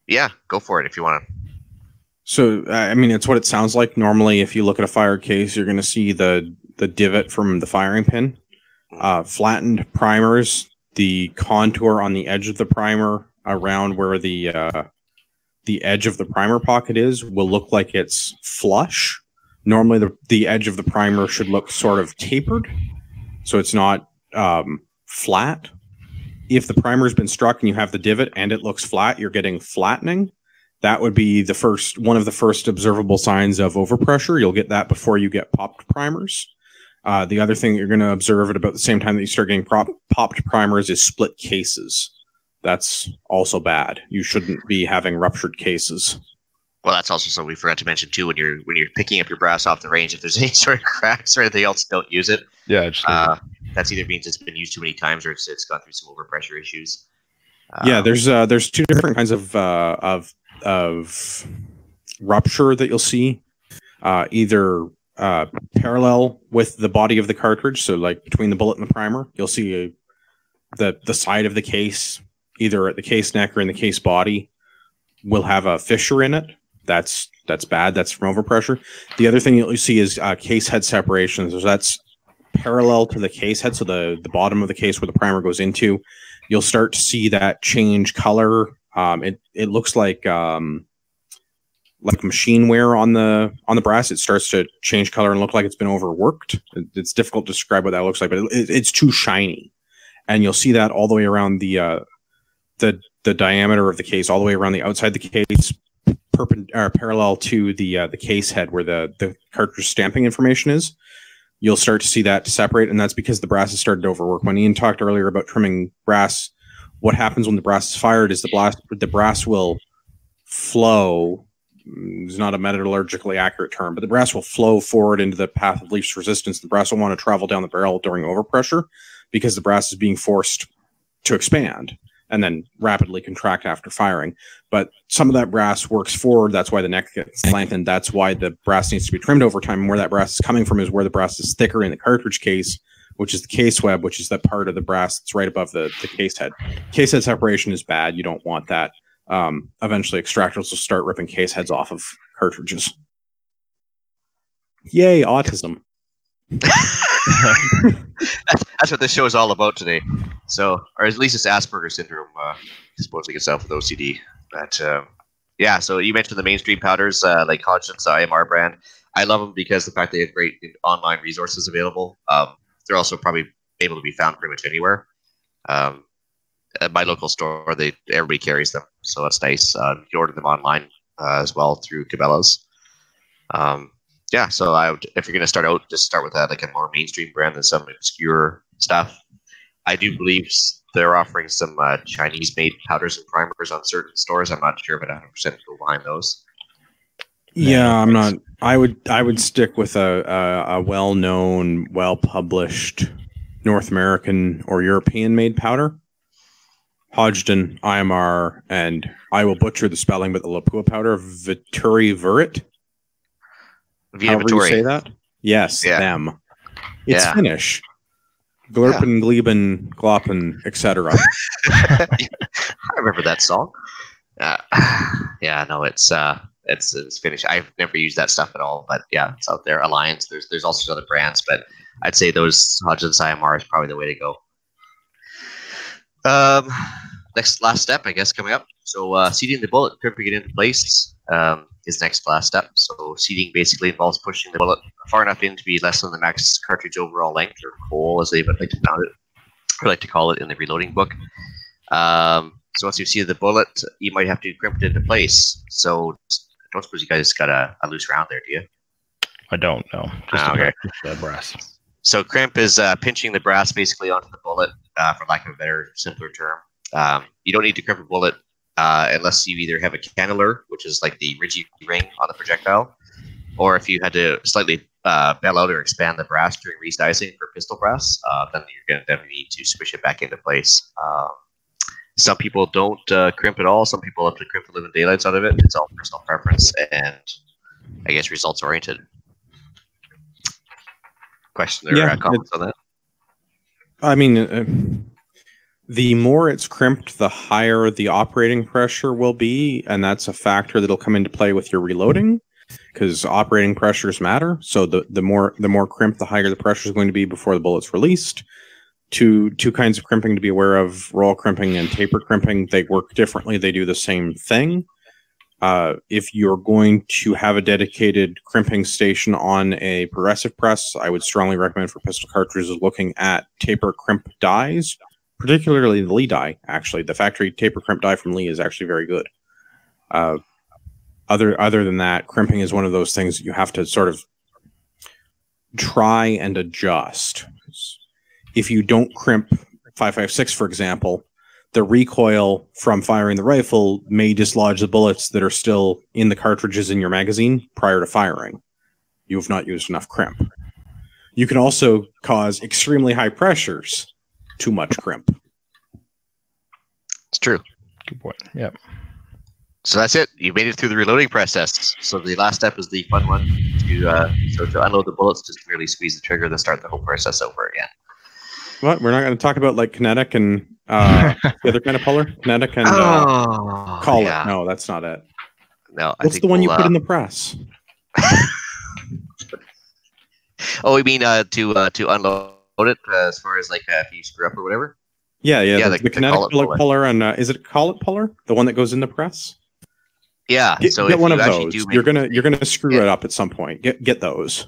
yeah, go for it if you want to. So I mean, it's what it sounds like. Normally, if you look at a fire case, you're going to see the the divot from the firing pin, uh, flattened primers, the contour on the edge of the primer around where the uh, the edge of the primer pocket is will look like it's flush. Normally, the the edge of the primer should look sort of tapered, so it's not um, flat. If the primer's been struck and you have the divot and it looks flat, you're getting flattening that would be the first one of the first observable signs of overpressure. You'll get that before you get popped primers. Uh, the other thing you're going to observe at about the same time that you start getting prop, popped primers is split cases. That's also bad. You shouldn't be having ruptured cases. Well, that's also something we forgot to mention too. When you're when you're picking up your brass off the range, if there's any sort of cracks or anything else, don't use it. Yeah. Just. Uh, that's either means it's been used too many times or it's, it's gone through some overpressure issues. yeah, Um, there's uh, there's two different kinds of uh, of of rupture that you'll see. Uh, either uh, parallel with the body of the cartridge, so like between the bullet and the primer, you'll see a, the the side of the case, either at the case neck or in the case body, will have a fissure in it. That's that's bad. That's from overpressure. The other thing you'll see is uh, case head separations. So that's parallel to the case head, so the the bottom of the case where the primer goes into. You'll start to see that change color. Um, it it looks like um, like machine wear on the on the brass. It starts to change color and look like it's been overworked. It, it's difficult to describe what that looks like, but it, it's too shiny, and you'll see that all the way around the uh, the the diameter of the case, all the way around the outside the case, perpendicular parallel to the uh, the case head where the the cartridge stamping information is. You'll start to see that separate, and that's because the brass has started to overwork. When Ian talked earlier about trimming brass, what happens when the brass is fired is the blast the brass will flow is not a metallurgically accurate term, but the brass will flow forward into the path of least resistance. The brass will want to travel down the barrel during overpressure because the brass is being forced to expand and then rapidly contract after firing. But some of that brass works forward. That's why the neck gets lengthened. That's why the brass needs to be trimmed over time. And where that brass is coming from is where the brass is thicker in the cartridge case, which is the case web, which is that part of the brass that's right above the, the case head. Case head separation is bad. You don't want that um, eventually extractors will start ripping case heads off of cartridges. Yay, autism. that's, that's, what this show is all about today. So, or at least it's Asperger's syndrome, uh, supposedly itself with OCD. But uh, yeah, so you mentioned the mainstream powders uh, like Hodgdon's IMR brand. I love them because the fact they have great online resources available. Um, they're also probably able to be found pretty much anywhere. Um, at my local store, they everybody carries them, so that's nice. Uh, you can order them online uh, as well through Cabela's. Um, yeah, so I would, if you're going to start out, just start with that, like a more mainstream brand than some obscure stuff. I do believe they're offering some uh, Chinese-made powders and primers on certain stores. I'm not sure, but 100 percent go behind those. Yeah, I'm not. I would I would stick with a a, a well-known, well-published North American or European-made powder. Hodgdon, IMR, and I will butcher the spelling, but the Lapua powder, Vituri Vurit. However you say that. Yes, yeah. them. It's yeah. Finnish. Glurpen, yeah. Gleben, Gloppen, etc. I remember that song. Uh, yeah, no, it's uh, it's it's Finnish. I've never used that stuff at all, but yeah, it's out there. Alliance. There's there's also other brands, but I'd say those Hodgdon IMR is probably the way to go. Um, next last step, I guess, coming up. So uh, seating the bullet, crimping it into place um, is next last step. So seating basically involves pushing the bullet far enough in to be less than the max cartridge overall length, or hole as they would like to found it, or like to call it in the reloading book. Um, so once you see the bullet, you might have to crimp it into place. So I don't suppose you guys got a, a loose round there, do you? I don't know. Just ah, okay. brass. So crimp is uh, pinching the brass basically onto the bullet, uh, for lack of a better, simpler term. Um, you don't need to crimp a bullet uh, unless you either have a cannelure, which is like the ridgy ring on the projectile, or if you had to slightly uh, bell out or expand the brass during resizing for pistol brass, uh, then you're going to definitely need to squish it back into place. Um, some people don't uh, crimp at all. Some people have to crimp the living daylights out of it. It's all personal preference and I guess results oriented. Question or yeah, uh, comments on that? I mean, uh, the more it's crimped, the higher the operating pressure will be, and that's a factor that'll come into play with your reloading because operating pressures matter. So the the more the more crimped, the higher the pressure is going to be before the bullet's released. Two two kinds of crimping to be aware of: roll crimping and taper crimping. They work differently. They do the same thing. Uh, if you're going to have a dedicated crimping station on a progressive press, I would strongly recommend for pistol cartridges looking at taper crimp dies particularly the Lee die. Actually, the factory taper crimp die from Lee is actually very good. Uh, other other than that, crimping is one of those things you have to sort of try and adjust. If you don't crimp 556, for example, the recoil from firing the rifle may dislodge the bullets that are still in the cartridges in your magazine prior to firing. You have not used enough crimp. You can also cause extremely high pressures too much crimp. It's true. Good point. Yep. So that's it. You made it through the reloading process. So the last step is the fun one. To uh, so to unload the bullets, just merely squeeze the trigger, then start the whole process over again. What? We're not going to talk about like kinetic and uh, the other kind of puller, kinetic and uh, oh, call yeah. it. No, that's not it. No, I What's think the one you we'll, put uh, in the press? Oh, you mean uh, to uh, to unload it uh, as far as like uh, if you screw up or whatever? Yeah, yeah, Yeah, the, the- the the kinetic collet puller, puller. puller and uh, is it a collet puller? The one that goes in the press? Yeah. Get, so get if one you of those. do You're gonna you're gonna screw Yeah. it up at some point. Get get those.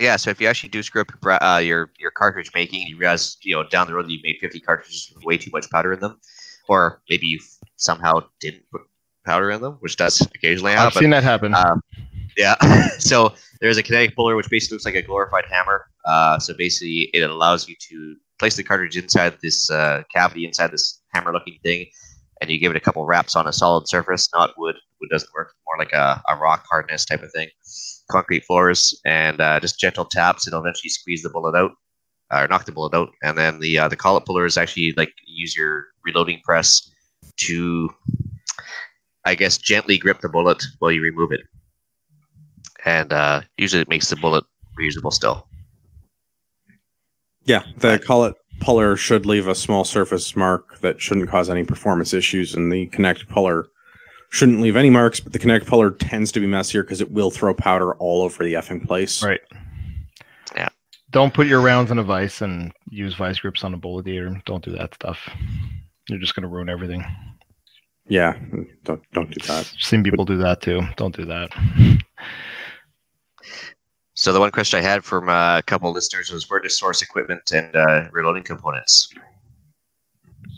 Yeah, so if you actually do screw up your, uh, your your cartridge making, you realize you know down the road that you made fifty cartridges with way too much powder in them, or maybe you somehow didn't put powder in them, which does occasionally happen. I've happen. seen that happen. Um, yeah. so there's a kinetic puller which basically looks like a glorified hammer. Uh, so basically, it allows you to place the cartridge inside this uh, cavity inside this hammer-looking thing, and you give it a couple wraps on a solid surface, not wood. Wood doesn't work. More like a, a rock hardness type of thing. Concrete floors and uh, just gentle taps, it'll eventually squeeze the bullet out or knock the bullet out. And then the uh, the collet puller is actually like use your reloading press to, I guess, gently grip the bullet while you remove it and uh, usually it makes the bullet reusable still. Yeah, the collet puller should leave a small surface mark that shouldn't cause any performance issues, and the kinetic puller shouldn't leave any marks. But the kinetic puller tends to be messier because it will throw powder all over the effing place. Right. Yeah. Don't put your rounds in a vice and use vice grips on a bullet eater. Don't do that stuff. You're just gonna ruin everything. Yeah, don't don't do that. Seen people do that too. Don't do that. So the one question I had from uh, a couple listeners was where to source equipment and uh, reloading components.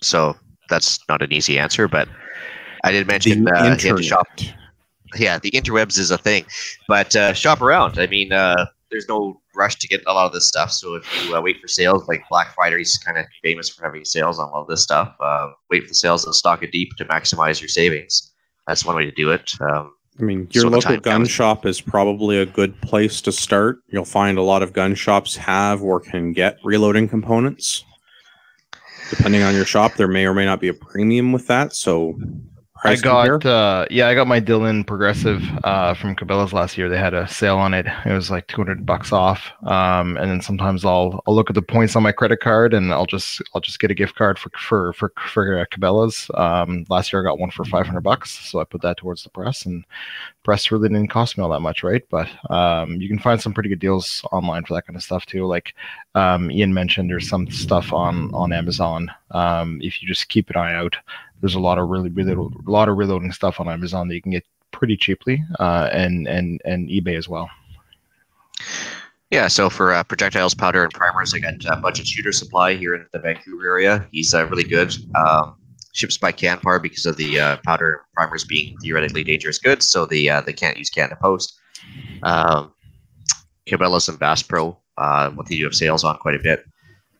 So that's not an easy answer, but I did mention The uh, you shop. Yeah, the interwebs is a thing, but uh, shop around. I mean, uh, there's no rush to get a lot of this stuff. So if you uh, wait for sales, like Black Friday is kind of famous for having sales on a lot of this stuff. Uh, wait for the sales and stock it deep to maximize your savings. That's one way to do it. Um, I mean, your So local gun comes. shop is probably a good place to start. You'll find a lot of gun shops have or can get reloading components. Depending on your shop, there may or may not be a premium with that. So, I got uh, yeah, I got my Dillon Progressive uh, from Cabela's last year. They had a sale on it. It was like 200 bucks off. Um, and then sometimes I'll I'll look at the points on my credit card and I'll just I'll just get a gift card for for for for uh, Cabela's. Um, last year I got one for 500 bucks, so I put that towards the press and press really didn't cost me all that much, right? But um, you can find some pretty good deals online for that kind of stuff too. Like um, Ian mentioned, there's some stuff on on Amazon. Um, if you just keep an eye out, there's a lot of really really a lot of reloading stuff on Amazon that you can get pretty cheaply, uh, and and and eBay as well. Yeah, so for uh, projectiles, powder, and primers, I got uh, Budget Shooter Supply here in the Vancouver area. He's uh, really good. Um, ships by Canpar because of the uh, powder and primers being theoretically dangerous goods, so they uh, they can't use Canada Post. Um, Cabela's and Bass Pro, uh, what they do have sales on quite a bit.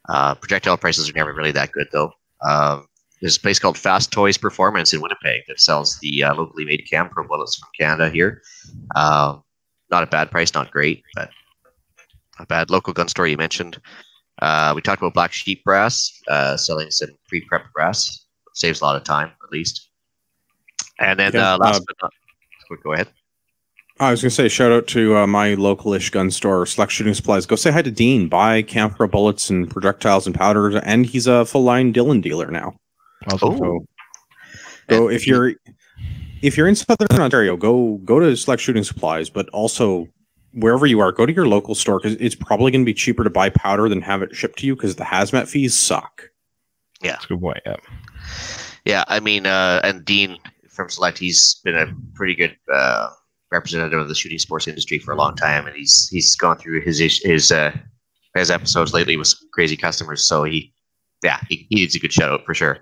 Uh, projectile prices are never really that good though. Um, there's a place called Fast Toys Performance in Winnipeg that sells the uh, locally made Campro bullets from Canada here. Um, not a bad price, not great, but a bad. Local gun store you mentioned. Uh, we talked about Black Sheep Brass, uh, selling some pre-prep brass. Saves a lot of time, at least. And then Yeah, uh, last uh, but not, go ahead. I was going to say, shout out to uh, my local-ish gun store, Select Shooting Supplies. Go say hi to Dean. Buy Campro bullets and projectiles and powders, and he's a full-line Dillon dealer now. Also, Oh. So, go if you're if you're in Southern Ontario, go go to Select Shooting Supplies, but also wherever you are, go to your local store because it's probably going to be cheaper to buy powder than have it shipped to you because the hazmat fees suck. Yeah, that's a good point. Yeah. Yeah, I mean, uh, and Dean from Select, he's been a pretty good uh, representative of the shooting sports industry for a long time, and he's he's gone through his his uh, his episodes lately with some crazy customers. So he, yeah, he, he needs a good shout out for sure.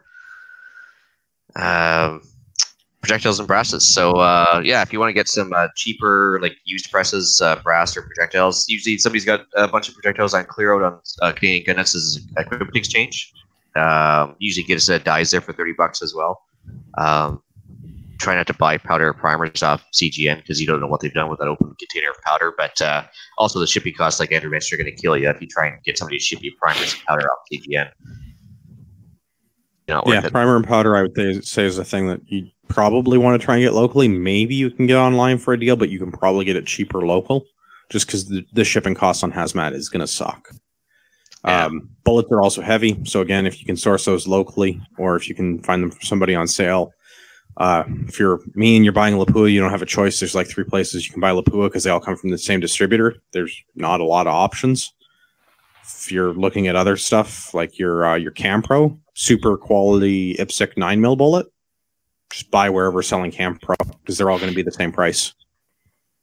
Um, projectiles and brasses. So uh, yeah, if you want to get some uh, cheaper like used presses, uh, brass or projectiles, usually somebody's got a bunch of projectiles on clear out on uh, Canadian Gun Nuts' equipment exchange. Um, usually get us a dies there for thirty bucks as well. Um, try not to buy powder or primers off CGN because you don't know what they've done with that open container of powder. But uh, also the shipping costs, like Andrew mentioned, are going to kill you if you try and get somebody to ship you primers and powder off CGN. Know, yeah, primer and powder, I would th- say is a thing that you probably want to try and get locally. Maybe you can get online for a deal, but you can probably get it cheaper local, just because the, the shipping cost on hazmat is going to suck. Yeah. Um, bullets are also heavy, so again, if you can source those locally, or if you can find them from somebody on sale, Uh, if you're me and you're buying Lapua, you don't have a choice. There's like three places you can buy Lapua because they all come from the same distributor. There's not a lot of options. If you're looking at other stuff like your uh, your Campro, super quality IPSC nine mil bullet, just buy wherever selling Campro because they're all going to be the same price.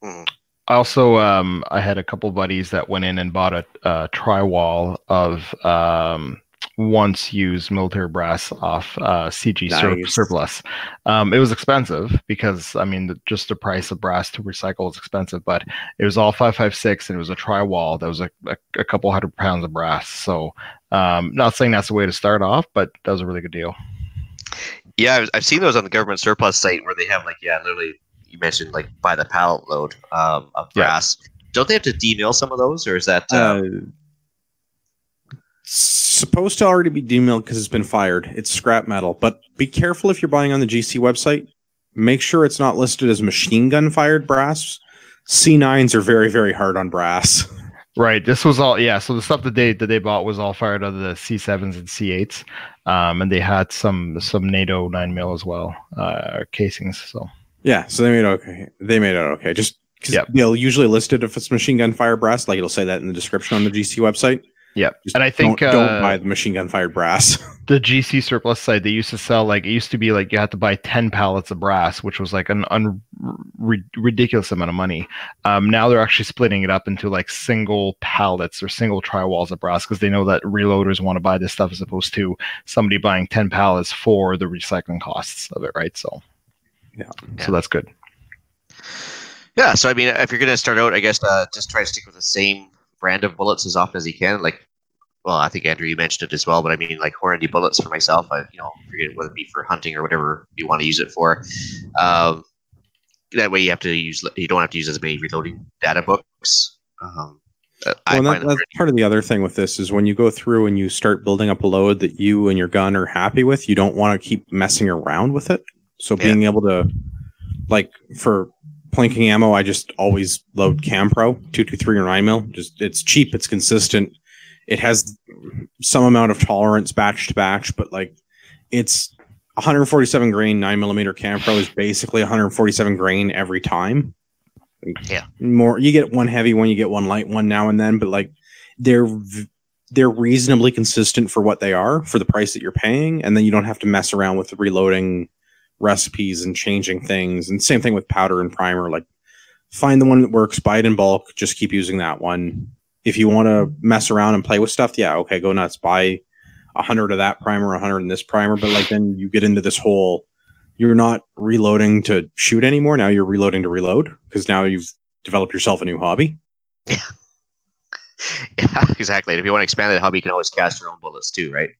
Mhm. I also um, I had a couple buddies that went in and bought a, a tri-wall of um, once used military brass off uh, CG sur- surplus. Um, it was expensive because I mean the, just the price of brass to recycle is expensive, but it was all five five six and it was a tri-wall that was a, a, a couple hundred pounds of brass. So um, not saying that's the way to start off, but that was a really good deal. Yeah, I've- I've seen those on the government surplus site where they have like yeah, literally you mentioned like by the pallet load um, of Yeah. brass. Don't they have to demill some of those, or is that? Uh, Uh, supposed to already be demilled because it's been fired. It's scrap metal, but be careful if you're buying on the GC website. Make sure it's not listed as machine gun fired brass. C9s are very, very hard on brass. Right. This was all yeah. So the stuff that they that they bought was all fired out of the C sevens and C eights, um, and they had some some NATO nine mil as well uh, casings. So Yeah, so they made it okay. They made it okay. Just Yep. they'll usually list it if it's machine gun fire brass, like it'll say that in the description on the GC website. Yeah, Just and I think don't, uh, don't buy the machine gun fired brass. the GC surplus site they used to sell like it used to be like you had to buy ten pallets of brass, which was like an un- ri- ridiculous amount of money. Um, now they're actually splitting it up into like single pallets or single tri walls of brass because they know that reloaders want to buy this stuff as opposed to somebody buying ten pallets for the recycling costs of it, right? So Yeah. so that's good. yeah, so I mean, if you're gonna start out, I guess uh, just try to stick with the same brand of bullets as often as you can. Like, well, I think Andrew you mentioned it as well, but I mean, like Hornady bullets for myself. I, you know, forget whether it be for hunting or whatever you want to use it for. Um, that way, you have to use you don't have to use as many reloading data books. Um, uh, Well, and that, that's part of the other thing with this is when you go through and you start building up a load that you and your gun are happy with, you don't want to keep messing around with it. So Yeah. being able to, like for plinking ammo, I just always load Campro two two three or nine mil. Just it's cheap, it's consistent, it has some amount of tolerance batch to batch, but like it's 147 grain nine millimeter Campro is basically 147 grain every time. Yeah. more you get one heavy one, you get one light one now and then, but like they're they're reasonably consistent for what they are for the price that you're paying, and then you don't have to mess around with reloading recipes and changing things. And same thing with powder and primer. Like find the one that works, buy it in bulk, just keep using that one. If you want to mess around and play with stuff, yeah, okay, go nuts. Buy a hundred of that primer, a hundred in this primer, but like then you get into this whole you're not reloading to shoot anymore. Now you're reloading to reload because now you've developed yourself a new hobby. Yeah, exactly. And if you want to expand that hobby, you can always cast your own bullets too, right?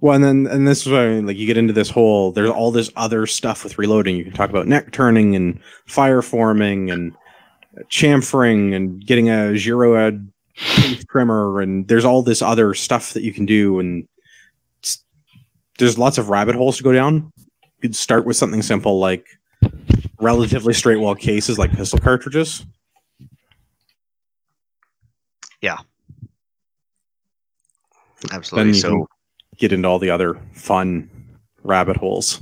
Well, and then and this is what I mean, like you get into this whole there's all this other stuff with reloading. You can talk about neck turning and fire forming and chamfering and getting a Giraud trimmer and there's all this other stuff that you can do and there's lots of rabbit holes to go down. You could start with something simple like relatively straight wall cases like pistol cartridges. Yeah. Absolutely. So, get into all the other fun rabbit holes.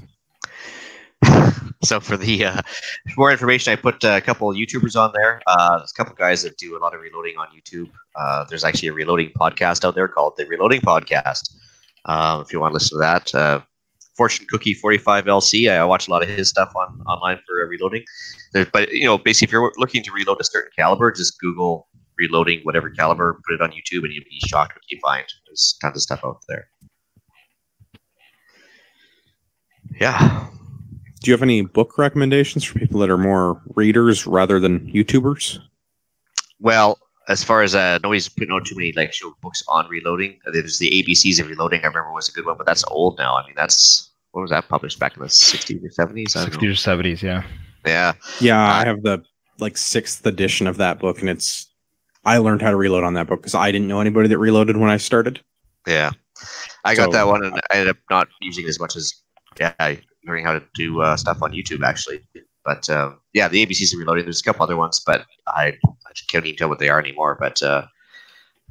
so for the uh, more information, I put uh, a couple YouTubers on there. Uh, there's a couple guys that do a lot of reloading on YouTube. Uh, there's actually a reloading podcast out there called the Reloading Podcast. Um, if you want to listen to that, uh, Fortune Cookie 45 LC. I watch a lot of his stuff on online for uh, reloading. But you know, basically, if you're looking to reload a certain caliber, just Google reloading whatever caliber, put it on YouTube, and you'll be shocked what you find. There's tons of stuff out there. Yeah. Do you have any book recommendations for people that are more readers rather than YouTubers? Well, as far as uh, nobody's putting out too many like show books on reloading. Uh, There's the ABCs of reloading. I remember was a good one, but that's old now. I mean, that's what was that published back in the 60s or 70s? I don't know. 60s or 70s, yeah. Yeah, Yeah, I have the like sixth edition of that book, and it's I learned how to reload on that book because I didn't know anybody that reloaded when I started. yeah. I got So- that one, and I ended up not using it as much as yeah, learning how to do uh, stuff on YouTube actually. But um, yeah, the ABCs of reloading. There's a couple other ones, but I, I can't even tell what they are anymore. But uh,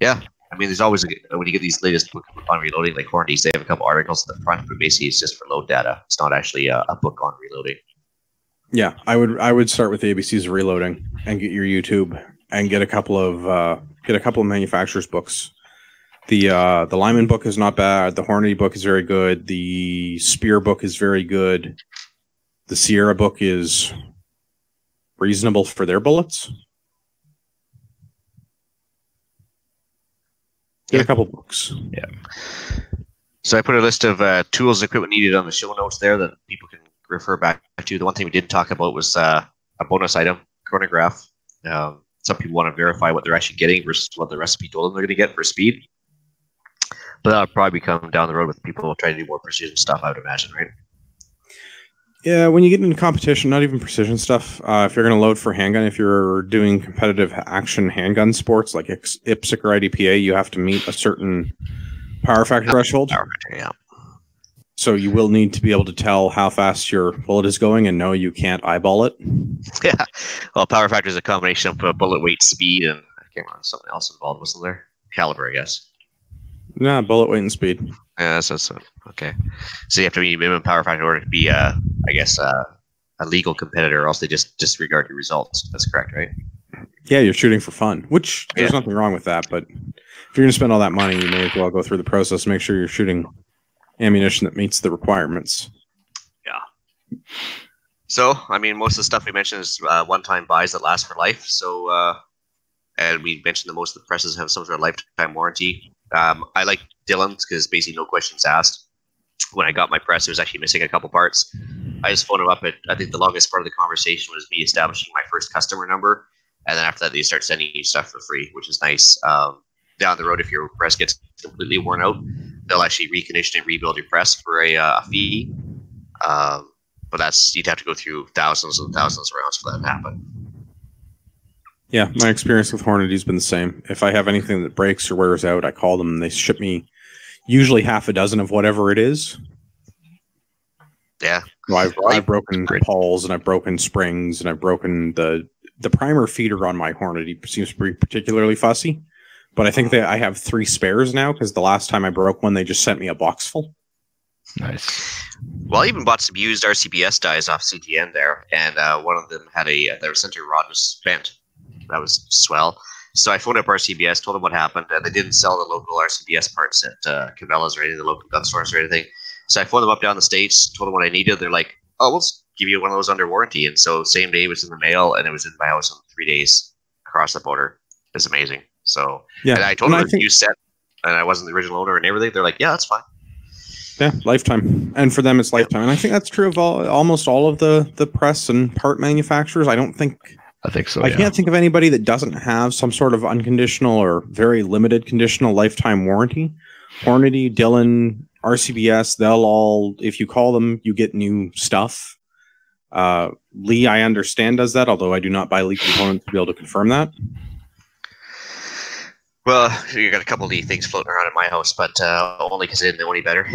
yeah, I mean, there's always a, when you get these latest book on reloading, like Hornady's, they have a couple articles at the front, but basically it's just for load data. It's not actually a, a book on reloading. Yeah, I would I would start with the ABCs of reloading and get your YouTube and get a couple of uh, get a couple of manufacturers' books. The uh, the Lyman book is not bad. The Hornady book is very good. The Speer book is very good. The Sierra book is reasonable for their bullets. Get Yeah. a couple books. Yeah. So I put a list of uh, tools and equipment needed on the show notes there that people can refer back to. The one thing we did talk about was uh, a bonus item, chronograph. Um, some people want to verify what they're actually getting versus what the recipe told them they're going to get for speed. But that'll probably come down the road with people trying to do more precision stuff, I would imagine, right? Yeah, when you get into competition, not even precision stuff. Uh, if you're going to load for handgun, if you're doing competitive action handgun sports like IPSC or IDPA, you have to meet a certain power factor threshold. Power factor, yeah. So you will need to be able to tell how fast your bullet is going, and no, you can't eyeball it. Yeah. Well, power factor is a combination of bullet weight, speed, and I can't remember something else involved, wasn't there? Caliber, I guess. Nah, bullet weight and speed. Yeah, that's, uh, okay. So you have to be minimum power factor in order to be, uh, I guess, uh, a legal competitor, or else they just disregard your results. That's correct, right? Yeah, you're shooting for fun, which there's Yeah. nothing wrong with that. But if you're going to spend all that money, you may as well go through the process. Make sure you're shooting ammunition that meets the requirements. Yeah. So, I mean, most of the stuff we mentioned is uh, one-time buys that last for life. So, uh, and we mentioned that most of the presses have some sort of lifetime warranty. Um, I like Dillon's because basically no questions asked. When I got my press, it was actually missing a couple parts. I just phoned him up. At, I think the longest part of the conversation was me establishing my first customer number, and then after that, they start sending you stuff for free, which is nice. Um, down the road, if your press gets completely worn out, they'll actually recondition and rebuild your press for a uh, fee. Um, but that's you'd have to go through thousands and thousands of rounds for that to happen. Yeah, my experience with Hornady's been the same. If I have anything that breaks or wears out, I call them and they ship me usually half a dozen of whatever it is. Yeah, Well, I've, I've broken Great. pawls and I've broken springs and I've broken the the primer feeder on my Hornady seems to be particularly fussy. But I think that I have three spares now because the last time I broke one, they just sent me a box full. Nice. Well, I even bought some used RCBS dies off CGN there, and uh, one of them had a their center rod was spent. That was swell. So I phoned up RCBS, told them what happened, and they didn't sell the local RCBS parts at uh, Cabela's or any of the local gun stores or anything. So I phoned them up down the states, told them what I needed. They're like, "Oh, we'll just give you one of those under warranty." And so same day it was in the mail, and it was in my house in three days across the border. It's amazing. So Yeah, and I told and them I it was a think- used set, and I wasn't the original owner and everything. They're like, "Yeah, that's fine." Yeah, lifetime, and for them it's lifetime, and I think that's true of all, almost all of the the press and part manufacturers. I don't think I think so. I yeah. can't think of anybody that doesn't have some sort of unconditional or very limited conditional lifetime warranty. Hornady, Dillon, RCBS, they'll all, if you call them, you get new stuff. Uh, Lee, I understand, does that, although I do not buy Lee components to be able to confirm that. Well, you got a couple of neat things floating around in my house, but uh, only because I didn't know any better.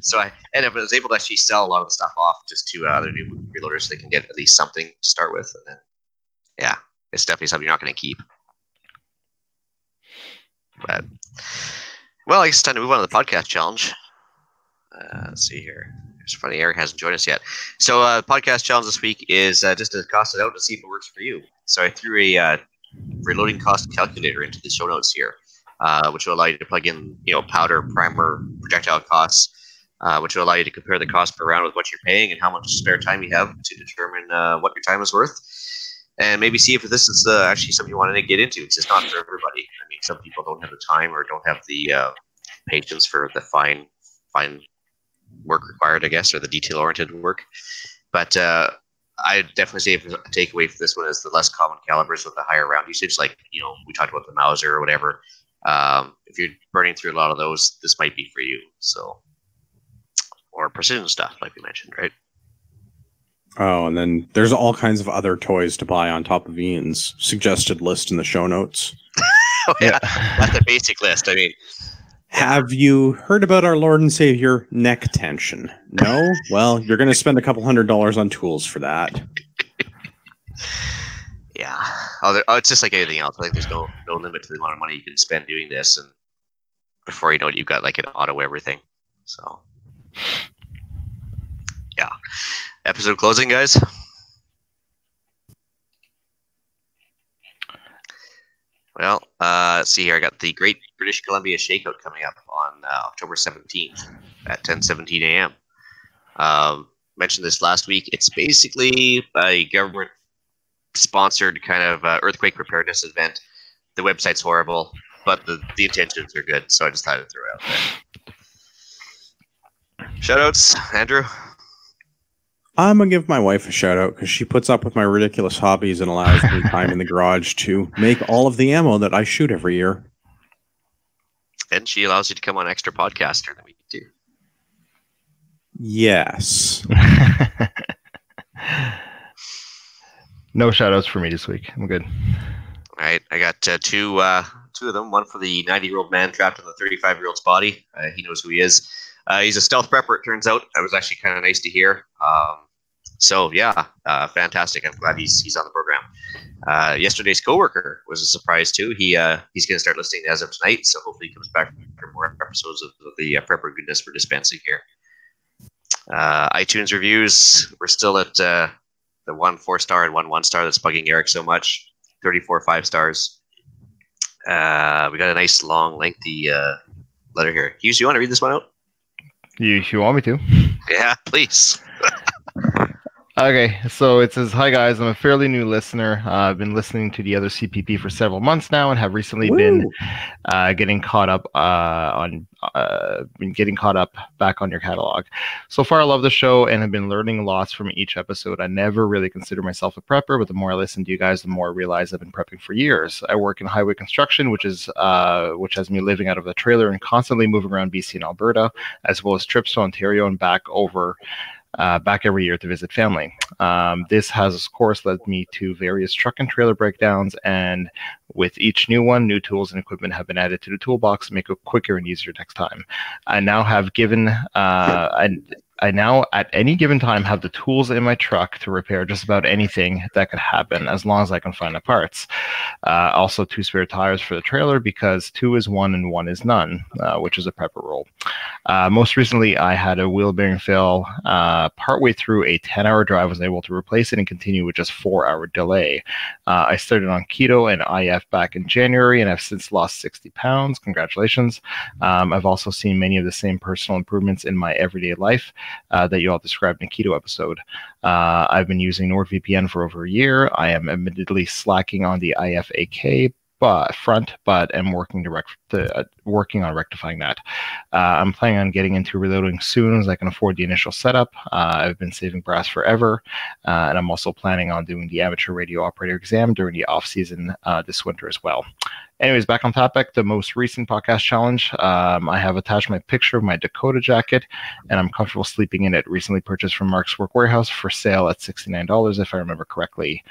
So I ended up I was able to actually sell a lot of the stuff off just to uh, other new reloaders so they can get at least something to start with, and then yeah, it's definitely something you're not going to keep. But well, I guess it's time to move on to the podcast challenge. Uh, let's see here. It's funny, Eric hasn't joined us yet. So, uh, podcast challenge this week is uh, just to cost it out to see if it works for you. So, I threw a uh, reloading cost calculator into the show notes here, uh, which will allow you to plug in, you know, powder, primer, projectile costs, uh, which will allow you to compare the cost per round with what you're paying and how much spare time you have to determine uh, what your time is worth, and maybe see if this is uh, actually something you want to get into. It's not for everybody. I mean, some people don't have the time or don't have the uh, patience for the fine, fine work required, I guess, or the detail-oriented work. But uh, I definitely say a takeaway for this one is the less common calibers with the higher round usage, like you know we talked about the Mauser or whatever. Um, if you're burning through a lot of those, this might be for you. So, or precision stuff, like we mentioned, right? Oh, and then there's all kinds of other toys to buy on top of Ian's suggested list in the show notes. Oh yeah, that's a basic list. I mean, Have you heard about our Lord and Savior neck tension? No? Well, you're going to spend a couple hundred dollars on tools for that. yeah. Oh, there, oh, it's just like anything else. Like there's no no limit to the amount of money you can spend doing this, and before you know it, you've got like an auto everything. So, yeah. Episode closing, guys. Well, uh, let's see here. I got the Great British Columbia Shakeout coming up on uh, October 17th at 10:17 a.m. Um, mentioned this last week. It's basically a government-sponsored kind of uh, earthquake preparedness event. The website's horrible, but the, the intentions are good, so I just thought I'd throw it out there. Shoutouts, Andrew. I'm gonna give my wife a shout out because she puts up with my ridiculous hobbies and allows me time in the garage to make all of the ammo that I shoot every year. And she allows you to come on extra podcast during the week too. Yes. no shout outs for me this week. I'm good. All right, I got uh, two uh, two of them. One for the 90 year old man trapped in the 35 year old's body. Uh, he knows who he is. Uh, he's a stealth prepper. It turns out that was actually kind of nice to hear. Um, so yeah, uh, fantastic. I'm glad he's he's on the program. Uh, yesterday's coworker was a surprise too. He uh, he's going to start listening as of tonight, so hopefully he comes back for more episodes of the uh, prepper goodness for dispensing here. Uh, iTunes reviews. We're still at uh, the one four star and one one star that's bugging Eric so much. Thirty four five stars. Uh, we got a nice long lengthy uh, letter here. Hughes, you want to read this one out? You you want me to? Yeah, please. Okay, so it says, "Hi guys, I'm a fairly new listener. Uh, I've been listening to the other CPP for several months now, and have recently Woo. been uh, getting caught up uh, on uh, been getting caught up back on your catalog. So far, I love the show and have been learning lots from each episode. I never really considered myself a prepper, but the more I listen to you guys, the more I realize I've been prepping for years. I work in highway construction, which is uh, which has me living out of a trailer and constantly moving around BC and Alberta, as well as trips to Ontario and back over." Uh, back every year to visit family. Um, this has, of course, led me to various truck and trailer breakdowns, and with each new one, new tools and equipment have been added to the toolbox to make it quicker and easier next time. I now have given, uh, I now at any given time have the tools in my truck to repair just about anything that could happen as long as I can find the parts. Uh, also, two spare tires for the trailer because two is one and one is none, uh, which is a prepper rule. Uh, most recently, I had a wheel bearing fail. Uh, partway through a 10 hour drive, was able to replace it and continue with just four hour delay. Uh, I started on keto and IF back in January and I've since lost 60 pounds. Congratulations. Um, I've also seen many of the same personal improvements in my everyday life uh, that you all described in the keto episode. Uh, I've been using NordVPN for over a year. I am admittedly slacking on the IFAK but front, but am working uh, working on rectifying that. Uh, I'm planning on getting into reloading soon as I can afford the initial setup. Uh, I've been saving brass forever, uh, and I'm also planning on doing the amateur radio operator exam during the off season uh, this winter as well. Anyways, back on topic, the most recent podcast challenge. Um, I have attached my picture of my Dakota jacket, and I'm comfortable sleeping in it. Recently purchased from Mark's Work Wearhouse for sale at $69, if I remember correctly.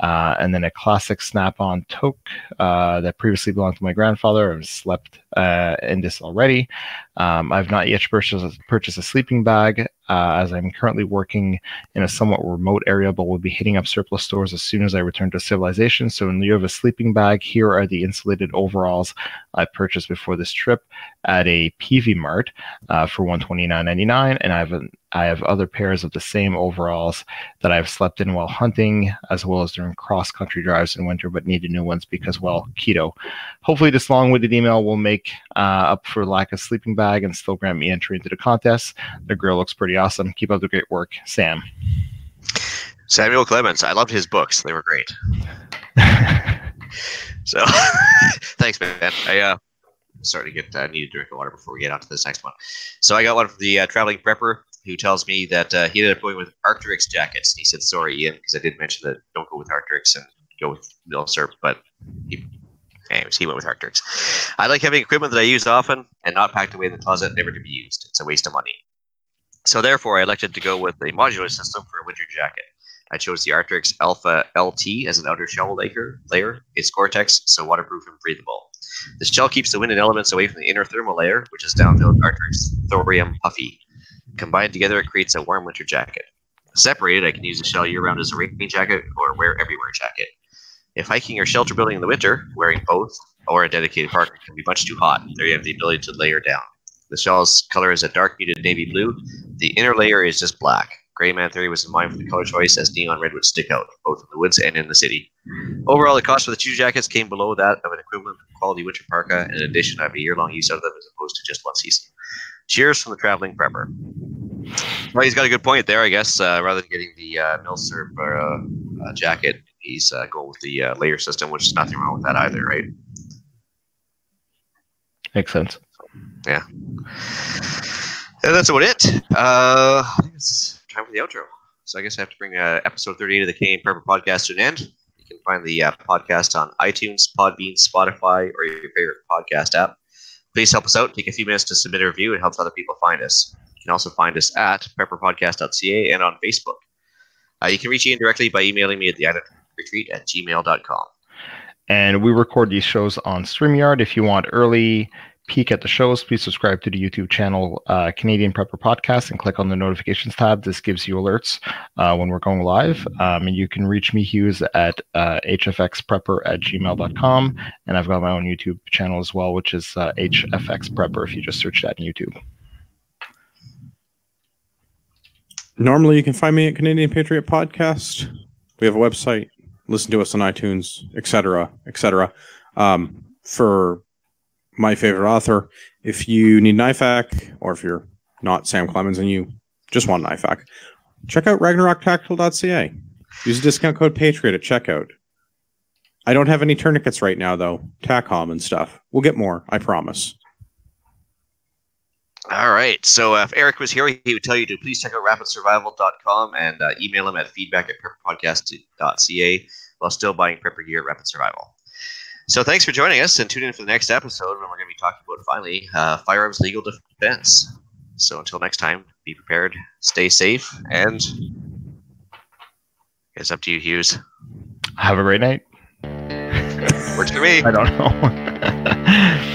Uh, and then a classic snap-on toque uh, that previously belonged to my grandfather. I've slept uh, in this already. Um, I've not yet purchased, purchased a sleeping bag uh, as I'm currently working in a somewhat remote area, but will be hitting up surplus stores as soon as I return to civilization. So, in lieu of a sleeping bag, here are the insulated overalls I purchased before this trip at a Peavey Mart uh, for $129.99, and I have an I have other pairs of the same overalls that I've slept in while hunting, as well as during cross country drives in winter, but needed new ones because, well, keto. Hopefully, this long winded email will make uh, up for lack of sleeping bag and still grant me entry into the contest. The girl looks pretty awesome. Keep up the great work, Sam. Samuel Clemens. I loved his books. They were great. so, thanks, man. I uh, starting to get uh, need a drink of water before we get on to this next one. So I got one from the uh, traveling prepper who tells me that uh, he ended up going with Arc'teryx jackets. And he said, "Sorry, Ian, because I did mention that don't go with Arc'teryx and go with Milsurp." But he, anyways, he went with Arc'teryx. I like having equipment that I use often and not packed away in the closet, never to be used. It's a waste of money. So therefore, I elected to go with a modular system for a winter jacket. I chose the Arc'teryx Alpha LT as an outer shell layer. Layer. It's Gore-Tex, so waterproof and breathable. This shell keeps the wind and elements away from the inner thermal layer, which is down-filled Arc'teryx Thorium Puffy. Combined together, it creates a warm winter jacket. Separated, I can use the shell year-round as a rain jacket or wear everywhere jacket. If hiking or shelter building in the winter, wearing both or a dedicated partner can be much too hot. There you have the ability to layer down. The shell's color is a dark muted navy blue. The inner layer is just black. Gray Man Theory was in mind for the color choice as neon red would stick out, both in the woods and in the city. Overall, the cost for the two jackets came below that of an equivalent quality winter parka, and in addition, I have a year long use out of them as opposed to just one season. Cheers from the traveling prepper. Well, he's got a good point there, I guess. Uh, rather than getting the uh, Milsurp uh, uh, jacket, he's uh, going with the uh, layer system, which is nothing wrong with that either, right? Makes sense. Yeah. And that's about it. Uh, I think it's time for the outro. So I guess I have to bring uh, episode 38 of the Canadian Prepper podcast to an end. You can find the uh, podcast on iTunes, Podbean, Spotify, or your favorite podcast app. Please help us out. Take a few minutes to submit a review. It helps other people find us. You can also find us at prepperpodcast.ca and on Facebook. Uh, you can reach Ian directly by emailing me at the retreat at gmail.com. And we record these shows on StreamYard. If you want early peek at the shows, please subscribe to the YouTube channel uh, Canadian Prepper Podcast and click on the notifications tab. This gives you alerts uh, when we're going live. Um, and you can reach me, Hughes, at uh, hfxprepper at gmail.com. And I've got my own YouTube channel as well, which is uh, if you just search that in YouTube. Normally, you can find me at Canadian Patriot Podcast. We have a website. Listen to us on iTunes, etc., etc. Um, for my favorite author, if you need NIFAC, or if you're not Sam Clemens and you just want NIFAC, check out RagnarOkTactical.ca. Use the discount code Patriot at checkout. I don't have any tourniquets right now, though. TACOM and stuff. We'll get more, I promise. All right. So uh, if Eric was here, he would tell you to please check out rapidsurvival.com and uh, email him at feedback at prepperpodcast.ca while still buying prepper gear at Rapid Survival. So thanks for joining us and tune in for the next episode when we're going to be talking about finally uh, firearms legal defense. So until next time, be prepared, stay safe, and it's up to you, Hughes. Have a great night. Works for me. I don't know.